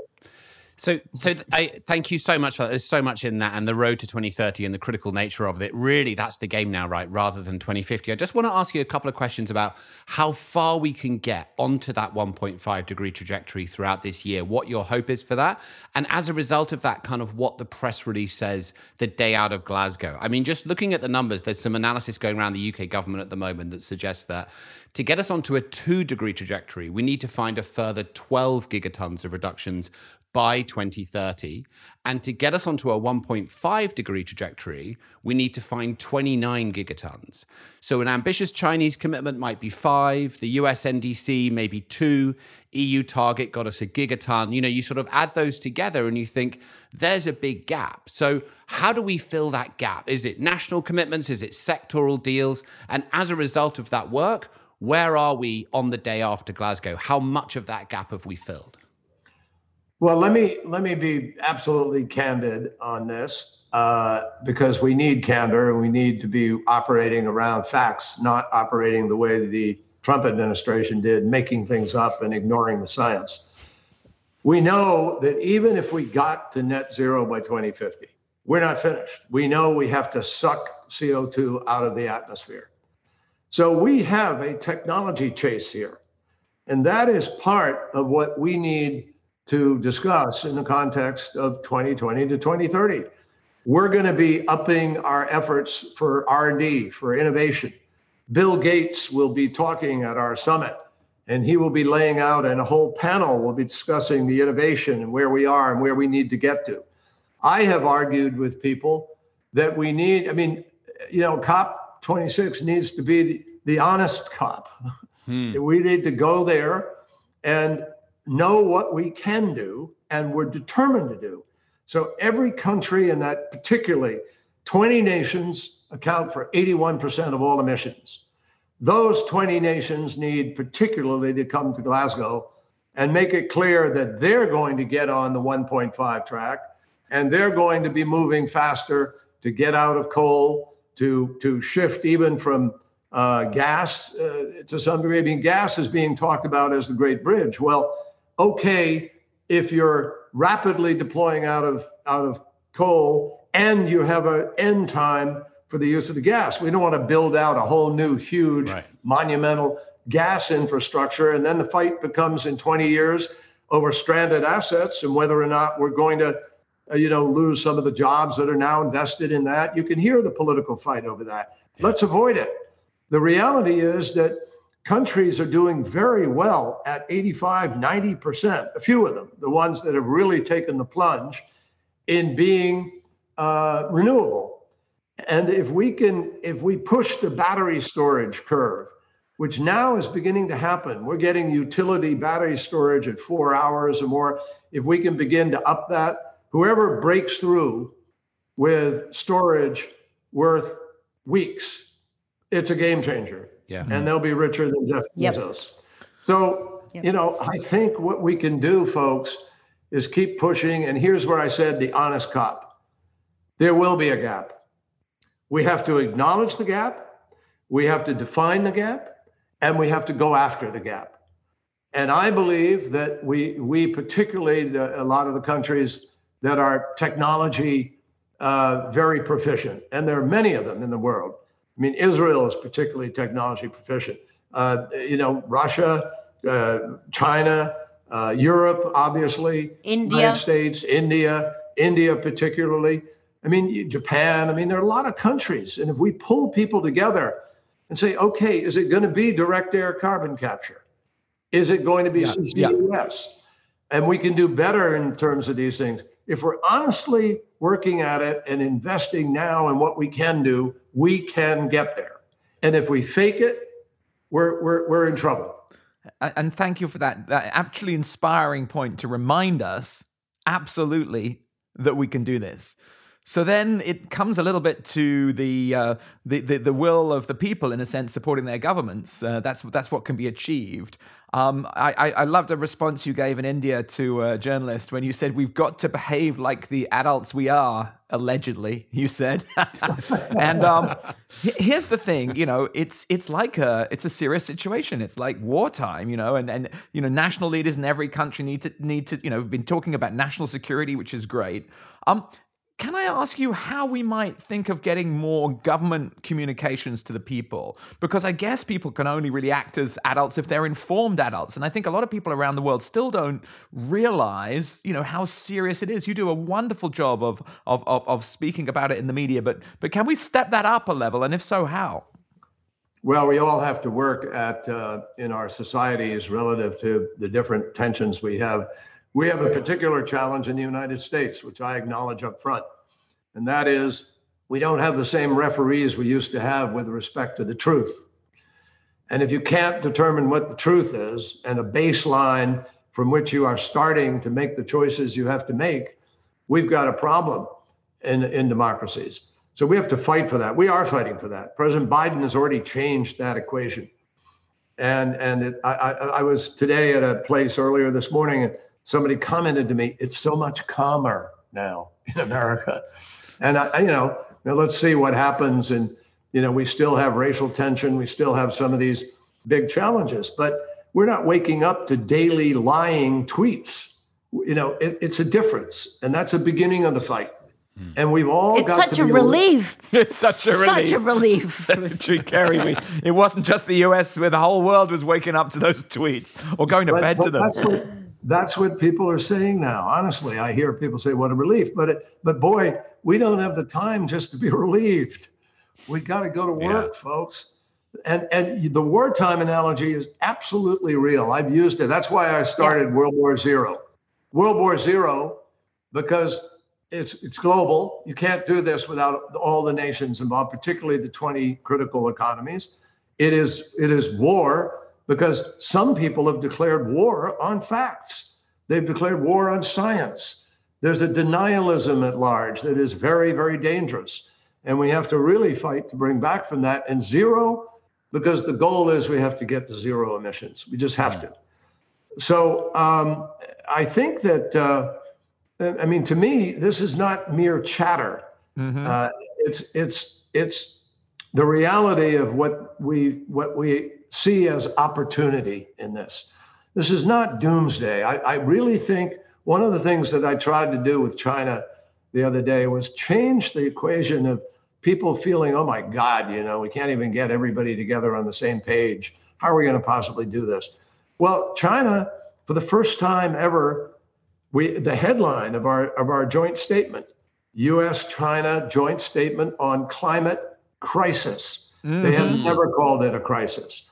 Speaker 2: So, so I thank you so much for that. There's so much in that, and the road to 2030 and the critical nature of it. Really, that's the game now, right? Rather than 2050. I just want to ask you a couple of questions about how far we can get onto that 1.5 degree trajectory throughout this year. What your hope is for that, and as a result of that, kind of what the press release says the day out of Glasgow. I mean, just looking at the numbers, there's some analysis going around the UK government at the moment that suggests that to get us onto a two degree trajectory, we need to find a further 12 gigatons of reductions by 2030. And to get us onto a 1.5 degree trajectory, we need to find 29 gigatons. So an ambitious Chinese commitment might be five, the US NDC maybe two, EU target got us a gigaton. You know, you sort of add those together and you think there's a big gap. So how do we fill that gap? Is it national commitments? Is it sectoral deals? And as a result of that work, where are we on the day after Glasgow? How much of that gap have we filled?
Speaker 5: Well, let me let me be absolutely candid on this uh, because we need candor and we need to be operating around facts, not operating the way the Trump administration did, making things up and ignoring the science. We know that even if we got to net zero by 2050, we're not finished. We know we have to suck CO2 out of the atmosphere. So we have a technology chase here. And that is part of what we need to discuss in the context of 2020 to 2030. We're going to be upping our efforts for R&D, for innovation. Bill Gates will be talking at our summit and he will be laying out and a whole panel will be discussing the innovation and where we are and where we need to get to. I have argued with people that we need, I mean, you know, COP 26 needs to be the, the honest COP. Hmm. We need to go there and know what we can do and we're determined to do. So every country, and that particularly 20 nations account for 81% of all emissions. Those 20 nations need particularly to come to Glasgow and make it clear that they're going to get on the 1.5 track and they're going to be moving faster to get out of coal, to, to shift even from uh, gas uh, to some degree. I mean, gas is being talked about as the great bridge. Well, okay if you're rapidly deploying out of out of coal and you have an end time for the use of the gas. We don't want to build out a whole new huge right. monumental gas infrastructure and then the fight becomes in 20 years over stranded assets and whether or not we're going to uh, you know lose some of the jobs that are now invested in that. You can hear the political fight over that. Yeah. Let's avoid it. The reality is that countries are doing very well at 85, 90%, a few of them, the ones that have really taken the plunge in being uh, renewable. And if we can, if we push the battery storage curve, which now is beginning to happen. We're getting utility battery storage at four hours or more. If we can begin to up that, whoever breaks through with storage worth weeks, it's a game changer.
Speaker 2: Yeah.
Speaker 5: And they'll be richer than Jeff
Speaker 4: Yep.
Speaker 5: Bezos. So,
Speaker 4: Yep.
Speaker 5: you know, I think what we can do, folks, is keep pushing. And here's where I said the honest cop there will be a gap. We have to acknowledge the gap, we have to define the gap, and we have to go after the gap. And I believe that we, we particularly the, a lot of the countries that are technology uh, very proficient, and there are many of them in the world. I mean, Israel is particularly technology proficient. Uh, you know, Russia, uh, China, uh, Europe, obviously,
Speaker 4: India.
Speaker 5: United States, India, India particularly. I mean, Japan. I mean, there are a lot of countries, and if we pull people together and say, okay, is it going to be direct air carbon capture? Is it going to be
Speaker 1: Yeah, yeah.
Speaker 5: And we can do better in terms of these things. If we're honestly working at it and investing now in what we can do, we can get there. And if we fake it, we're, we're, we're in trouble.
Speaker 1: And thank you for that, that actually inspiring point to remind us absolutely that we can do this. So then it comes a little bit to the, uh, the, the the will of the people, in a sense, supporting their governments. Uh, that's that's what can be achieved. Um, I, I loved a response you gave in India to a journalist when you said we've got to behave like the adults we are. Allegedly, you said, and um, here's the thing. You know, it's it's like a it's a serious situation. It's like wartime. You know, and and you know, national leaders in every country need to need to you know been talking about national security, which is great. Um, can I ask you how we might think of getting more government communications to the people? Because I guess people can only really act as adults if they're informed adults. And I think a lot of people around the world still don't realize, you know, how serious it is. You do a wonderful job of of of, of speaking about it in the media, but but can we step that up a level? And if so, how?
Speaker 5: Well, we all have to work at uh, in our societies relative to the different tensions we have. We have a particular challenge in the United States, which I acknowledge up front, and that is we don't have the same referees we used to have with respect to the truth. And if you can't determine what the truth is and a baseline from which you are starting to make the choices you have to make, we've got a problem in, in democracies. So we have to fight for that. We are fighting for that. President Biden has already changed that equation. And and it, I, I, I was today at a place earlier this morning, and somebody commented to me, "It's so much calmer now in America." And I, I- you know, now let's see what happens. And you know, we still have racial tension. We still have some of these big challenges, but we're not waking up to daily lying tweets. You know, it, it's a difference, and that's the beginning of the fight. Hmm. And we've all
Speaker 4: It's
Speaker 5: got
Speaker 4: such
Speaker 5: to
Speaker 4: a
Speaker 5: be
Speaker 4: relief.
Speaker 1: It's such a relief.
Speaker 4: Such a
Speaker 1: relief.
Speaker 4: relief.
Speaker 1: Secretary Kerry, we, it wasn't just the US, where the whole world was waking up to those tweets or going to
Speaker 5: But-
Speaker 1: bed
Speaker 5: but
Speaker 1: to them.
Speaker 5: That's what, that's what people are saying now. Honestly, I hear people say, "What a relief!" But it, but boy, we don't have the time just to be relieved. We got to go to work, folks. And and the wartime analogy is absolutely real. I've used it. That's why I started World War Zero. World War Zero, because it's it's global. You can't do this without all the nations involved, particularly the 20 critical economies. It is it is war because some people have declared war on facts. They've declared war on science. There's a denialism at large that is very very dangerous, and we have to really fight to bring back from that and zero, because the goal is we have to get to zero emissions. We just have to. So um, I think that. Uh, I mean, to me, this is not mere chatter.
Speaker 1: Mhm.
Speaker 5: Uh, it's it's it's the reality of what we what we see as opportunity in this. This is not doomsday. I, I really think one of the things that I tried to do with China the other day was change the equation of people feeling, oh my God, you know, we can't even get everybody together on the same page. How are we going to possibly do this? Well, China, for the first time ever, we the headline of our of our joint statement, U.S. China joint statement on climate crisis. They have mm-hmm. never called it a crisis.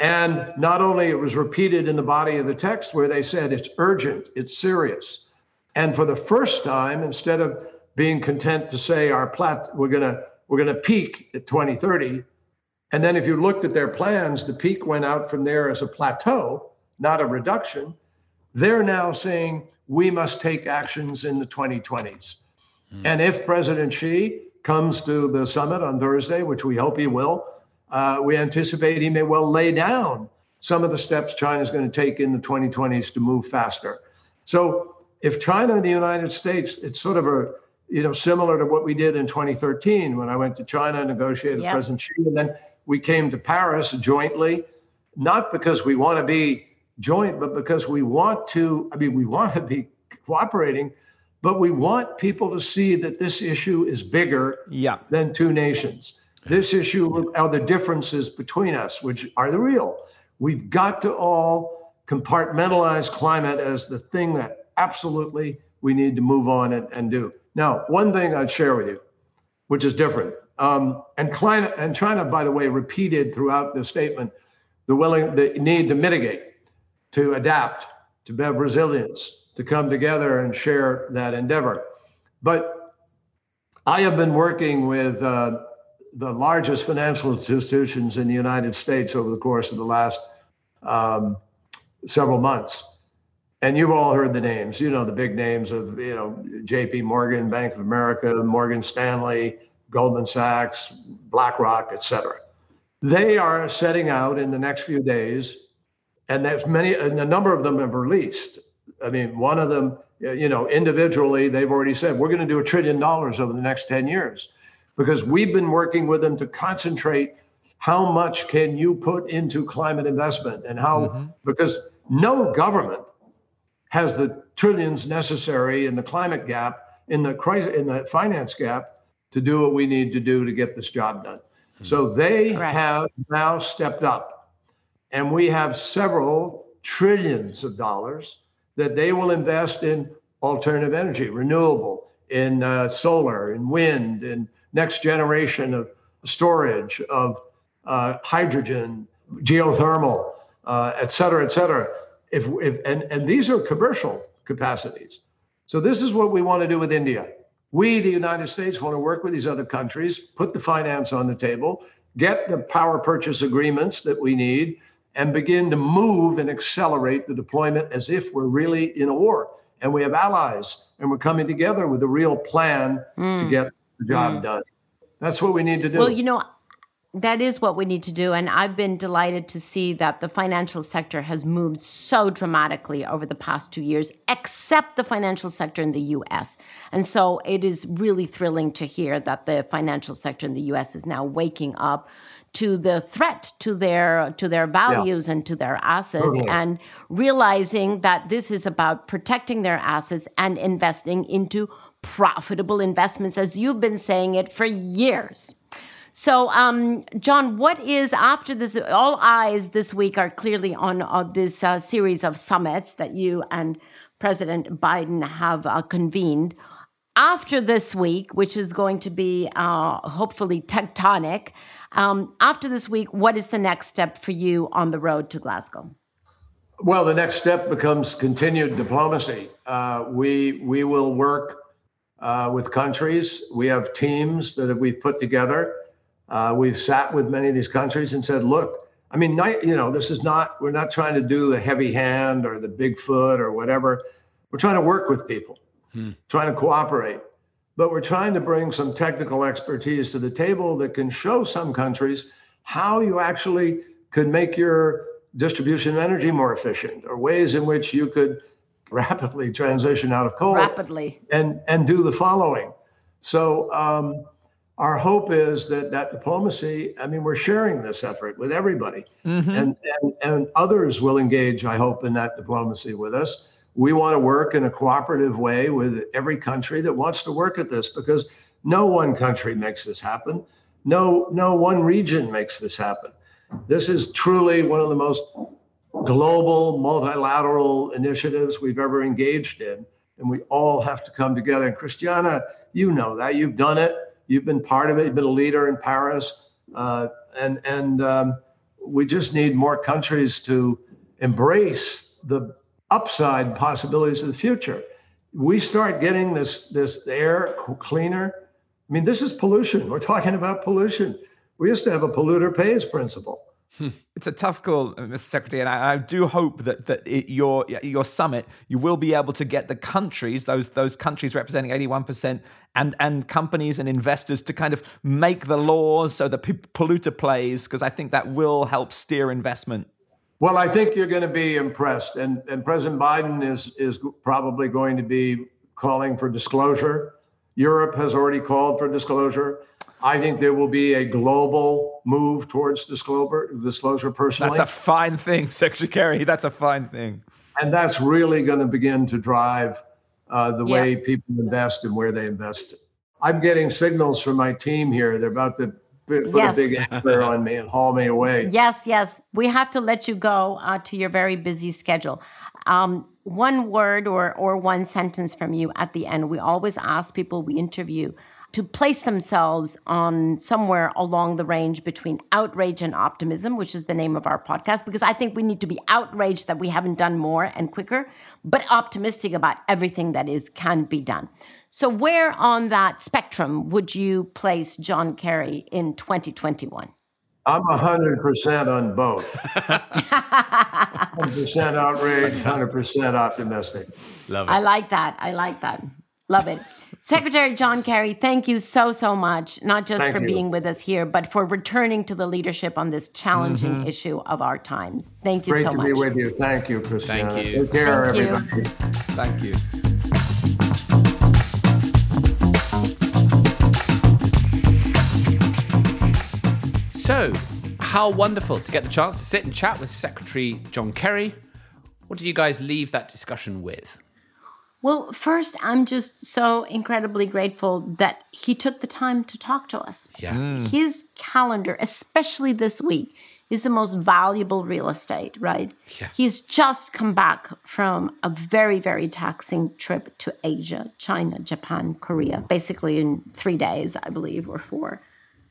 Speaker 5: And not only it was repeated in the body of the text where they said it's urgent, it's serious. And for the first time, instead of being content to say our plat we're gonna we're gonna peak at 2030, And then if you looked at their plans, the peak went out from there as a plateau, not a reduction. They're now saying we must take actions in the 2020s. Mm. And if President Xi comes to the summit on Thursday, which we hope he will, uh, we anticipate he may well lay down some of the steps China is going to take in the 2020s to move faster. So if China and the United States, it's sort of a you know similar to what we did in 2013 when I went to China and negotiated yep. President Xi, and then we came to Paris jointly, not because we want to be joint, but because we want to. I mean, we want to be cooperating, but we want people to see that this issue is bigger
Speaker 3: yeah.
Speaker 5: than two nations. This issue are the differences between us, which are the real. We've got to all compartmentalize climate as the thing that absolutely we need to move on and, and do. Now, one thing I'd share with you, which is different, um, and climate and China, by the way, repeated throughout the statement the willing the need to mitigate, to adapt, to have resilience, to come together and share that endeavor. But I have been working with uh, the largest financial institutions in the United States over the course of the last um, several months. And you've all heard the names. You know the big names of you know J.P. Morgan, Bank of America, Morgan Stanley, Goldman Sachs, BlackRock, et cetera. They are setting out in the next few days, and there's many, and a number of them have released. I mean, one of them, you know, individually, they've already said we're going to do a trillion dollars over the next 10 years because we've been working with them to concentrate how much can you put into climate investment and how mm-hmm. because no government has the trillions necessary in the climate gap in the crisis in the finance gap to do what we need to do to get this job done mm-hmm. so they Correct. have now stepped up and we have several trillions of dollars that they will invest in alternative energy renewable in uh, solar in wind in next generation of storage of uh, hydrogen, geothermal, uh, et cetera, et cetera. If, if, and, and these are commercial capacities. So this is what we want to do with India. We, the United States, want to work with these other countries, put the finance on the table, get the power purchase agreements that we need, and begin to move and accelerate the deployment as if we're really in a war. And we have allies, and we're coming together with a real plan mm. to get the job mm. done. That's what we need to do.
Speaker 4: Well, you know, that is what we need to do. And I've been delighted to see that the financial sector has moved so dramatically over the past two years, except the financial sector in the US. And so it is really thrilling to hear that the financial sector in the US is now waking up to the threat to their to their values yeah. and to their assets totally. and realizing that this is about protecting their assets and investing into profitable investments as you've been saying it for years so, um, John, what is after this? All eyes this week are clearly on, on this uh, series of summits that you and President Biden have uh, convened. After this week, which is going to be uh, hopefully tectonic, um, after this week, what is the next step for you on the road to Glasgow?
Speaker 5: Well, the next step becomes continued diplomacy. Uh, we we will work uh, with countries. We have teams that we've put together uh, we've sat with many of these countries and said, look, I mean, not, you know, this is not, we're not trying to do the heavy hand or the big foot or whatever. We're trying to work with people, hmm. trying to cooperate. But we're trying to bring some technical expertise to the table that can show some countries how you actually could make your distribution of energy more efficient or ways in which you could rapidly transition out of coal
Speaker 4: rapidly.
Speaker 5: and and do the following. So um, our hope is that that diplomacy i mean we're sharing this effort with everybody. Mm-hmm. and, and and others will engage i hope in that diplomacy with us. We want to work in a cooperative way with every country that wants to work at this because no one country makes this happen. No no one region makes this happen. This is truly one of the most global multilateral initiatives we've ever engaged in and we all have to come together and christiana you know that you've done it You've been part of it. You've been a leader in Paris, uh, and and um, we just need more countries to embrace the upside possibilities of the future. We start getting this this air cleaner. I mean, this is pollution. We're talking about pollution. We used to have a polluter pays principle.
Speaker 1: It's a tough call, uh, Mr. Secretary, and I, I do hope that that it, your your summit you will be able to get the countries, those those countries representing eighty one percent, and and companies and investors to kind of make the laws so that polluter plays, because I think that will help steer investment.
Speaker 5: Well, I think you're going to be impressed, and and President Biden is is probably going to be calling for disclosure. Europe has already called for disclosure. I think there will be a global move towards disclosure. Disclosure, personally,
Speaker 1: that's a fine thing, Secretary Kerry. That's a fine thing,
Speaker 5: and that's really going to begin to drive uh, the yeah. way people invest and where they invest. I'm getting signals from my team here. They're about to put yes. a big anchor on me and haul me away.
Speaker 4: Yes, yes. We have to let you go uh, to your very busy schedule. Um, one word or or one sentence from you at the end. We always ask people we interview to place themselves on somewhere along the range between outrage and optimism, which is the name of our podcast, because I think we need to be outraged that we haven't done more and quicker, but optimistic about everything that is can be done. So where on that spectrum would you place John Kerry in 2021?
Speaker 5: I'm 100% on both. 100% outrage, 100% optimistic.
Speaker 4: Love it. I like that. I like that. Love it. Secretary John Kerry, thank you so, so much, not just thank for you. being with us here, but for returning to the leadership on this challenging mm-hmm. issue of our times. Thank you
Speaker 5: Great
Speaker 4: so
Speaker 5: much.
Speaker 4: Great
Speaker 5: to be with you. Thank you, Christiana.
Speaker 2: Thank you.
Speaker 5: Take care,
Speaker 4: thank
Speaker 5: everybody.
Speaker 1: You. Thank you.
Speaker 2: So, how wonderful to get the chance to sit and chat with Secretary John Kerry. What did you guys leave that discussion with?
Speaker 4: Well, first, I'm just so incredibly grateful that he took the time to talk to us.
Speaker 2: Yeah. Mm.
Speaker 4: His calendar, especially this week, is the most valuable real estate, right?
Speaker 2: Yeah.
Speaker 4: He's just come back from a very, very taxing trip to Asia, China, Japan, Korea, basically in three days, I believe, or four.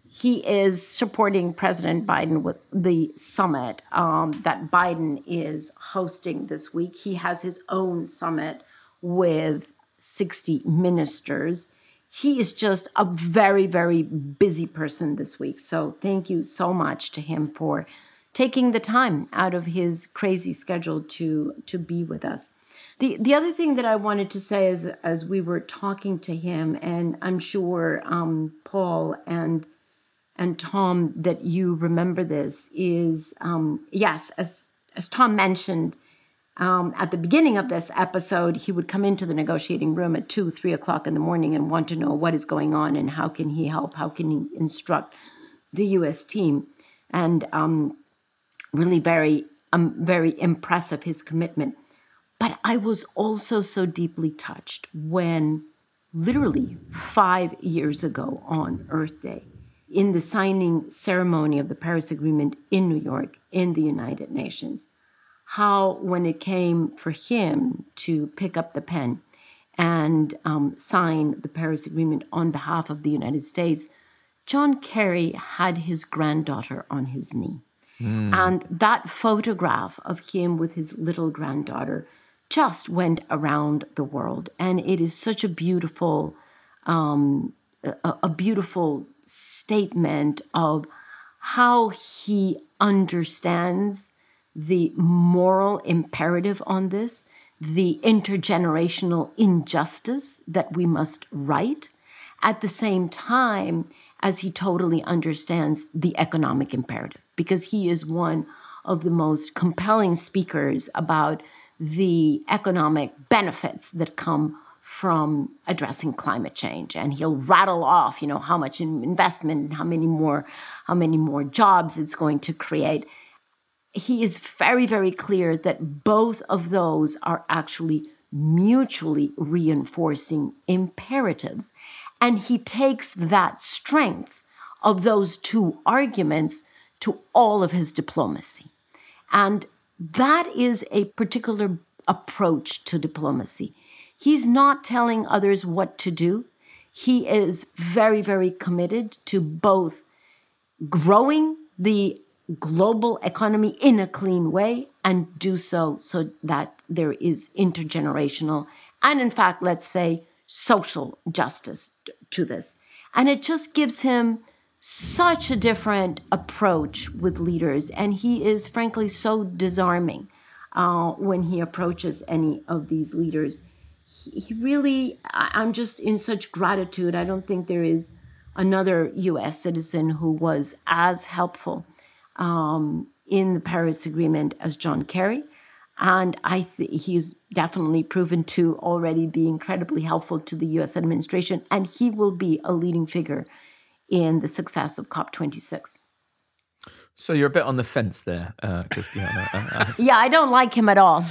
Speaker 4: He is supporting President Biden with the summit um, that Biden is hosting this week. He has his own summit with 60 ministers. He is just a very, very busy person this week. So thank you so much to him for taking the time out of his crazy schedule to to be with us. The the other thing that I wanted to say is as we were talking to him, and I'm sure um, Paul and and Tom that you remember this is um, yes, as as Tom mentioned, um, at the beginning of this episode, he would come into the negotiating room at two, three o'clock in the morning and want to know what is going on and how can he help, how can he instruct the U.S. team, and um, really very, um, very impressive his commitment. But I was also so deeply touched when, literally five years ago on Earth Day, in the signing ceremony of the Paris Agreement in New York in the United Nations how, when it came for him to pick up the pen and um, sign the Paris Agreement on behalf of the United States, John Kerry had his granddaughter on his knee. Mm. And that photograph of him with his little granddaughter just went around the world. And it is such a beautiful, um, a, a beautiful statement of how he understands the moral imperative on this, the intergenerational injustice that we must right, at the same time as he totally understands the economic imperative, because he is one of the most compelling speakers about the economic benefits that come from addressing climate change. And he'll rattle off you know how much investment how many more how many more jobs it's going to create he is very, very clear that both of those are actually mutually reinforcing imperatives. And he takes that strength of those two arguments to all of his diplomacy. And that is a particular approach to diplomacy. He's not telling others what to do. He is very, very committed to both growing the global economy in a clean way and do so so that there is intergenerational and in fact let's say social justice to this and it just gives him such a different approach with leaders, and he is frankly so disarming uh, when he approaches any of these leaders. He, really, I'm just in such gratitude. I don't think there is another U.S. citizen who was as helpful um, in the Paris Agreement as John Kerry. And I th- he's definitely proven to already be incredibly helpful to the US administration. And he will be a leading figure in the success of COP26.
Speaker 1: So you're a bit on the fence there, uh, Christiana.
Speaker 4: Yeah, I don't like him at all.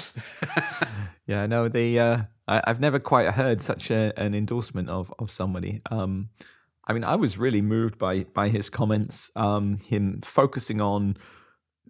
Speaker 1: yeah, no, the uh, I, I've never quite heard such a, an endorsement of of somebody. Um, I mean, I was really moved by by his comments. Um, him focusing on,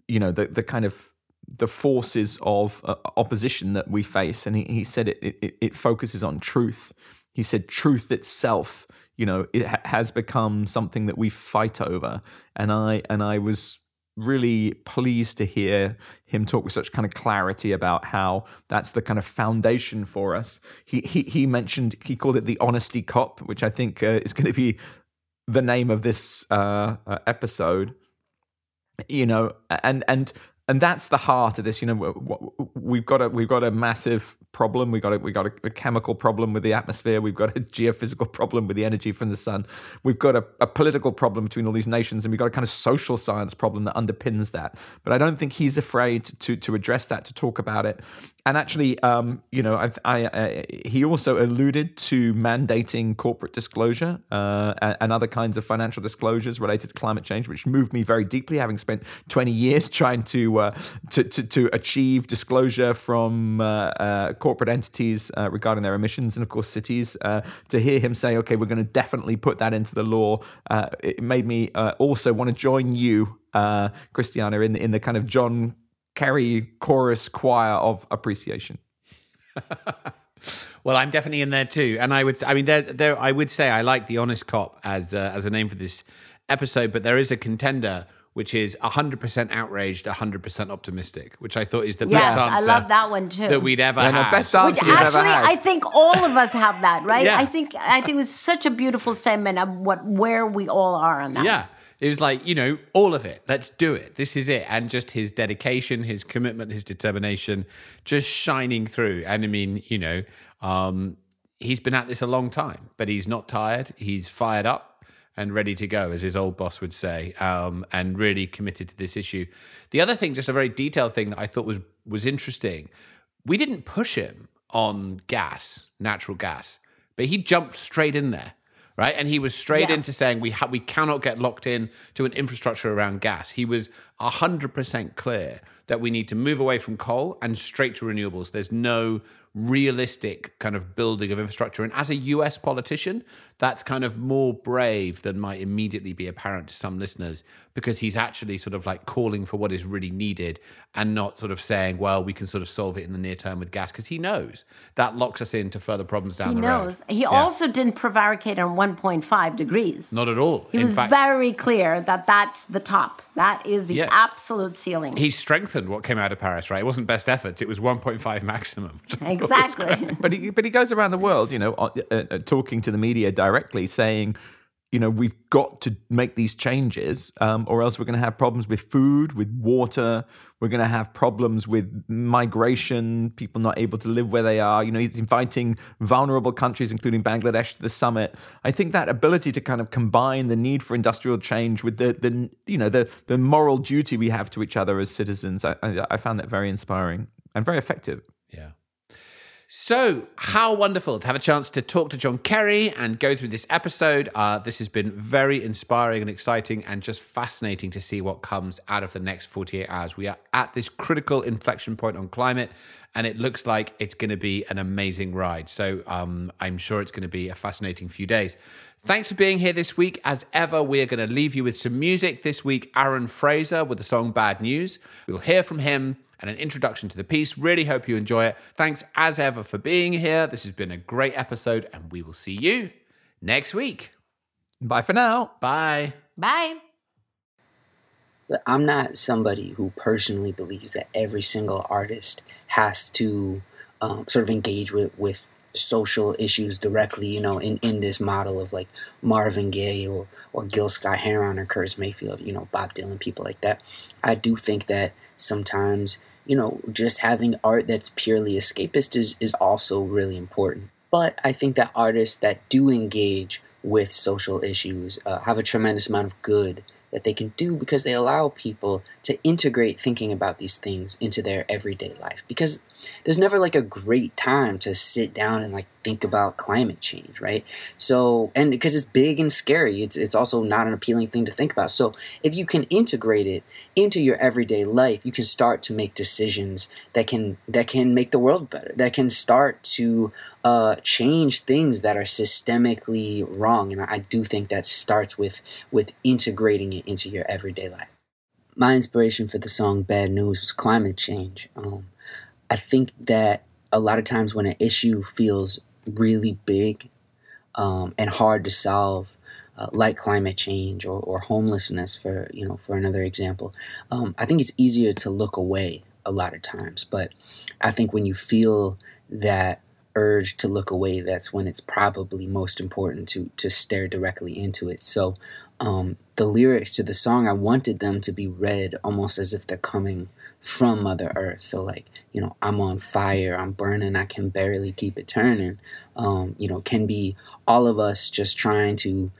Speaker 1: you know, the the kind of the forces of uh, opposition that we face, and he, he said it, it it focuses on truth. He said truth itself, you know, it ha- has become something that we fight over, and I and I was really pleased to hear him talk with such kind of clarity about how that's the kind of foundation for us. He he he mentioned he called it the honesty cop, which I think uh, is going to be the name of this uh, uh, episode. You know, and and and that's the heart of this. You know, we've got a we've got a massive problem. We got a we got a, a, chemical problem with the atmosphere. We've got a geophysical problem with the energy from the sun. We've got a, a, political problem between all these nations, and we've got a kind of social science problem that underpins that. But I don't think he's afraid to to address that, to talk about it. And actually, um, you know, I, I, I, he also alluded to mandating corporate disclosure uh, and, and other kinds of financial disclosures related to climate change, which moved me very deeply, having spent 20 years trying to uh, to, to, to achieve disclosure from uh, uh, corporate entities uh, regarding their emissions, and of course cities. Uh, to hear him say, "Okay, we're going to definitely put that into the law," uh, it made me also want to join you, Christiana, in in the kind of John Kerry chorus choir of appreciation.
Speaker 2: well, I'm definitely in there too, and I would, I mean, there, there, I would say I like the honest cop as uh, as a name for this episode, but there is a contender which is 100% outraged, 100% optimistic, which I thought is the
Speaker 4: yes,
Speaker 2: best answer.
Speaker 4: I love that one too.
Speaker 2: That we'd ever
Speaker 1: yeah,
Speaker 2: had.
Speaker 1: No, best answer
Speaker 4: which
Speaker 1: you've
Speaker 4: actually,
Speaker 1: ever had.
Speaker 4: I think all of us have that, right?
Speaker 2: Yeah.
Speaker 4: I think I think it was such a beautiful statement of what where we all are on that.
Speaker 2: Yeah. It was like, you know, all of it. Let's do it. This is it. And just his dedication, his commitment, his determination just shining through. And I mean, you know, um, he's been at this a long time, but he's not tired. He's fired up and ready to go, as his old boss would say, um, and really committed to this issue. The other thing, just a very detailed thing that I thought was was interesting, we didn't push him on gas, natural gas, but he jumped straight in there right? And he was straight
Speaker 4: Yes.
Speaker 2: into saying we ha- we cannot get locked in to an infrastructure around gas. He was hundred percent clear that we need to move away from coal and straight to renewables. There's no realistic kind of building of infrastructure. And as a US politician, that's kind of more brave than might immediately be apparent to some listeners because he's actually sort of like calling for what is really needed and not sort of saying, well, we can sort of solve it in the near term with gas because he knows that locks us into further problems down
Speaker 4: He
Speaker 2: the road.
Speaker 4: knows. He
Speaker 2: Yeah.
Speaker 4: also didn't prevaricate on 1.5 degrees.
Speaker 2: Not at all.
Speaker 4: he
Speaker 2: in
Speaker 4: was
Speaker 2: fact,
Speaker 4: very clear that that's the top. That is the
Speaker 2: Yeah.
Speaker 4: absolute ceiling.
Speaker 2: he strengthened what came out of Paris, right? It wasn't best efforts; it was 1.5 maximum. which I thought was
Speaker 4: exactly.
Speaker 1: but he but he goes around the world, you know, uh, uh, talking to the media directly, saying, you know, we've got to make these changes, um, or else we're going to have problems with food, with water. We're going to have problems with migration, people not able to live where they are. You know, he's inviting vulnerable countries, including Bangladesh, to the summit. I think that ability to kind of combine the need for industrial change with the the you know the the moral duty we have to each other as citizens, I, I, I found that very inspiring and very effective.
Speaker 2: Yeah. So, how wonderful to have a chance to talk to John Kerry and go through this episode. Uh, this has been very inspiring and exciting, and just fascinating to see what comes out of the next 48 hours. We are at this critical inflection point on climate, and it looks like it's going to be an amazing ride. So, um, I'm sure it's going to be a fascinating few days. Thanks for being here this week. As ever, we're going to leave you with some music. This week, Aaron Frazer with the song Bad News. We'll hear from him and an introduction to the piece. Really hope you enjoy it. Thanks as ever for being here. This has been a great episode, and we will see you next week.
Speaker 1: Bye for now.
Speaker 2: Bye.
Speaker 4: Bye.
Speaker 6: But I'm not somebody who personally believes that every single artist has to um, sort of engage with, with social issues directly, you know, in, in this model of like Marvin Gaye or, or Gil Scott Heron or Curtis Mayfield, you know, Bob Dylan, people like that. I do think that sometimes, you know, just having art that's purely escapist is, is also really important. But I think that artists that do engage with social issues uh, have a tremendous amount of good that they can do because they allow people to integrate thinking about these things into their everyday life because there's never like a great time to sit down and like think about climate change right? So and because it's big and scary it's it's also not an appealing thing to think about. So if you can integrate it into your everyday life you can start to make decisions that can that can make the world better that can start to uh, change things that are systemically wrong. And I do think that starts with with integrating it into your everyday life. My inspiration for the song bad news was climate change. Um, I think that a lot of times when an issue feels really big um, and hard to solve, uh, like climate change or, or homelessness, for you know, for another example, um, I think it's easier to look away a lot of times. But I think when you feel that urge to look away, that's when it's probably most important to to stare directly into it. So um, the lyrics to the song, I wanted them to be read almost as if they're coming from Mother Earth. So like, you know, I'm on fire, I'm burning, I can barely keep it turning. Um, you know, can be all of us just trying to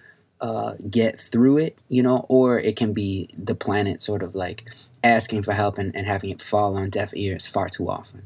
Speaker 6: uh, get through it, you know, or it can be the planet sort of like asking for help and, and having it fall on deaf ears far too often.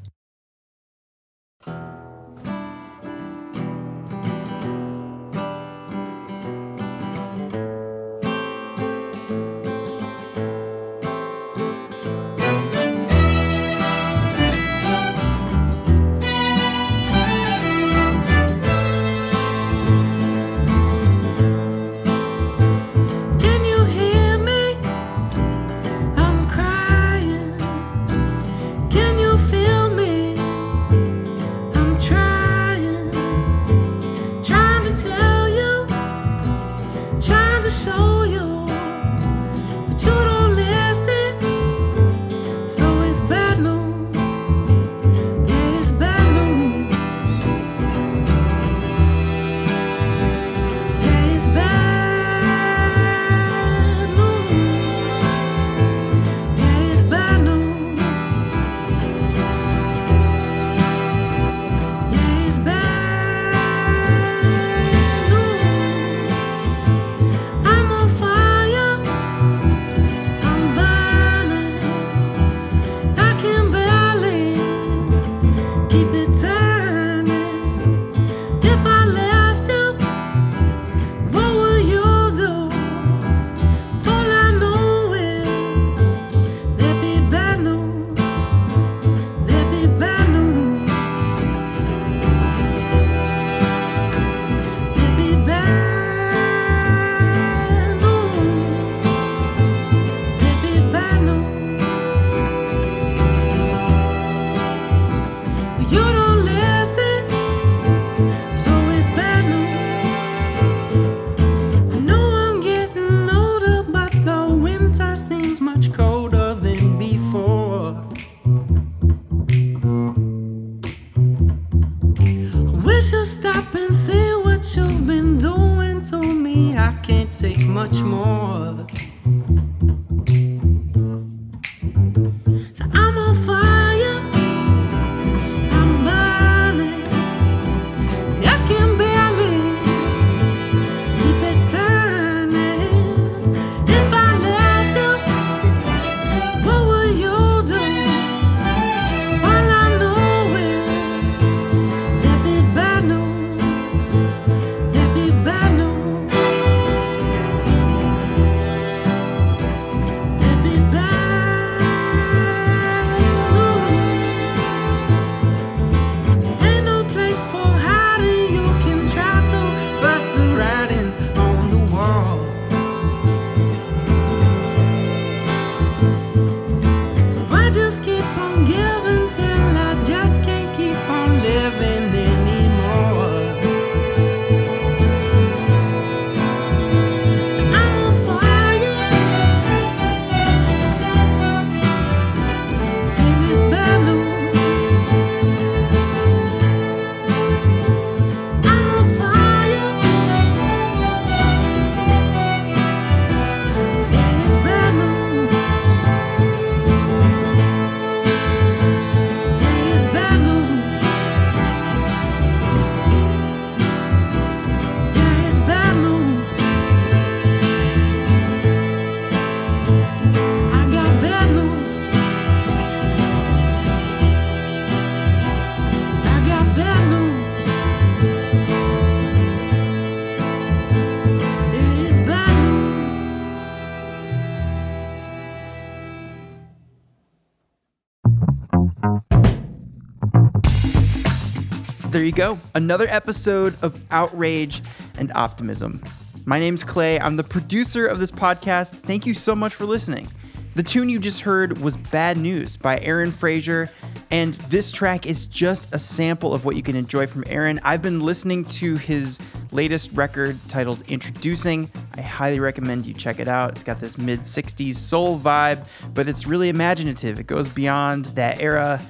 Speaker 7: You
Speaker 3: go. Another episode of Outrage and Optimism. My name's Clay. I'm the producer of this podcast. Thank you so much for listening. The tune you just heard was Bad News by Aaron Frazer, and this track is just a sample of what you can enjoy from Aaron. I've been listening to his latest record titled Introducing. I highly recommend you check it out. It's got this mid 60s soul vibe, but it's really imaginative. It goes beyond that era.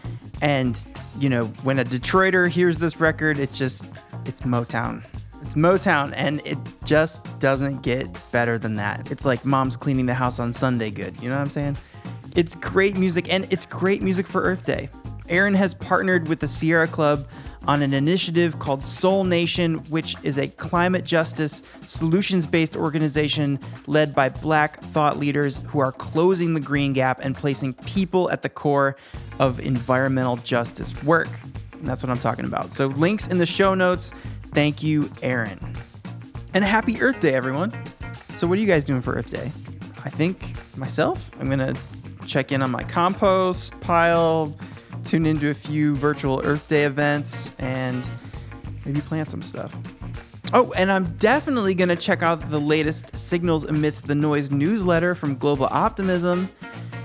Speaker 3: And, you know, when a Detroiter hears this record, it's just, it's Motown. It's Motown, and it just doesn't get better than that. It's like mom's cleaning the house on Sunday good. You know what I'm saying? It's great music, and it's great music for Earth Day. Aaron has partnered with the Sierra Club on an initiative called Soul Nation, which is a climate justice, solutions based organization led by black thought leaders who are closing the green gap and placing people at the core of environmental justice work. And that's what I'm talking about. So, links in the show notes. Thank you, Aaron. And happy Earth Day, everyone. So, what are you guys doing for Earth Day? I think myself, I'm going to check in on my compost pile, tune into a few virtual Earth Day events, and maybe plant some stuff. Oh, and I'm definitely going to check out the latest Signals Amidst the Noise newsletter from Global Optimism.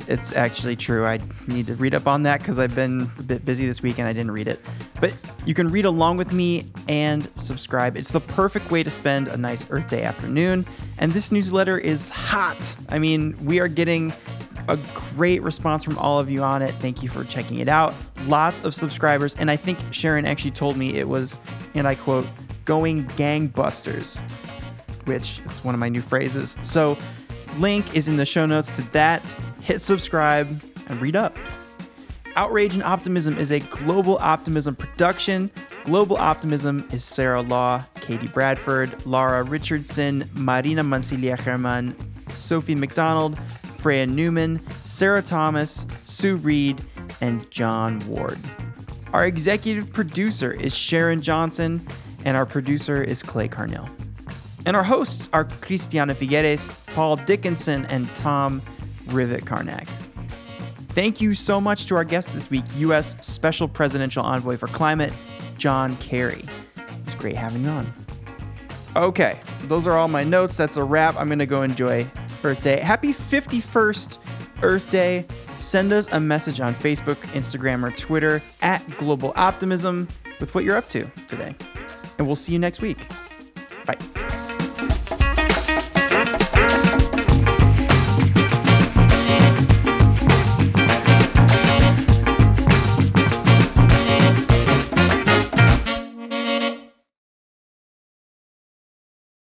Speaker 3: It's actually true. I need to read up on that because I've been a bit busy this week and I didn't read it. But you can read along with me and subscribe. It's the perfect way to spend a nice Earth Day afternoon. And this newsletter is hot. I mean, we are getting a great response from all of you on it. Thank you for checking it out. Lots of subscribers. And I think Sharon actually told me it was, and I quote, going gangbusters, which is one of my new phrases. So, link is in the show notes to that. Hit subscribe and read up. Outrage and Optimism is a global optimism production. Global Optimism is Sarah Law, Katie Bradford, Laura Richardson, Marina Mancilia Herman, Sophie McDonald, Freya Newman, Sarah Thomas, Sue Reed, and John Ward. Our executive producer is Sharon Johnson, and our producer is Clay Carnell. And our hosts are Christiana Figueres, Paul Dickinson, and Tom Rivett-Carnac. Thank you so much to our guest this week, U.S. Special Presidential Envoy for Climate, John Kerry. It was great having you on. Okay, those are all my notes. That's a wrap. I'm going to go enjoy Earth Day. Happy 51st Earth Day. Send us a message on Facebook, Instagram, or Twitter at Global Optimism with what you're up to today. And we'll see you next week. Bye.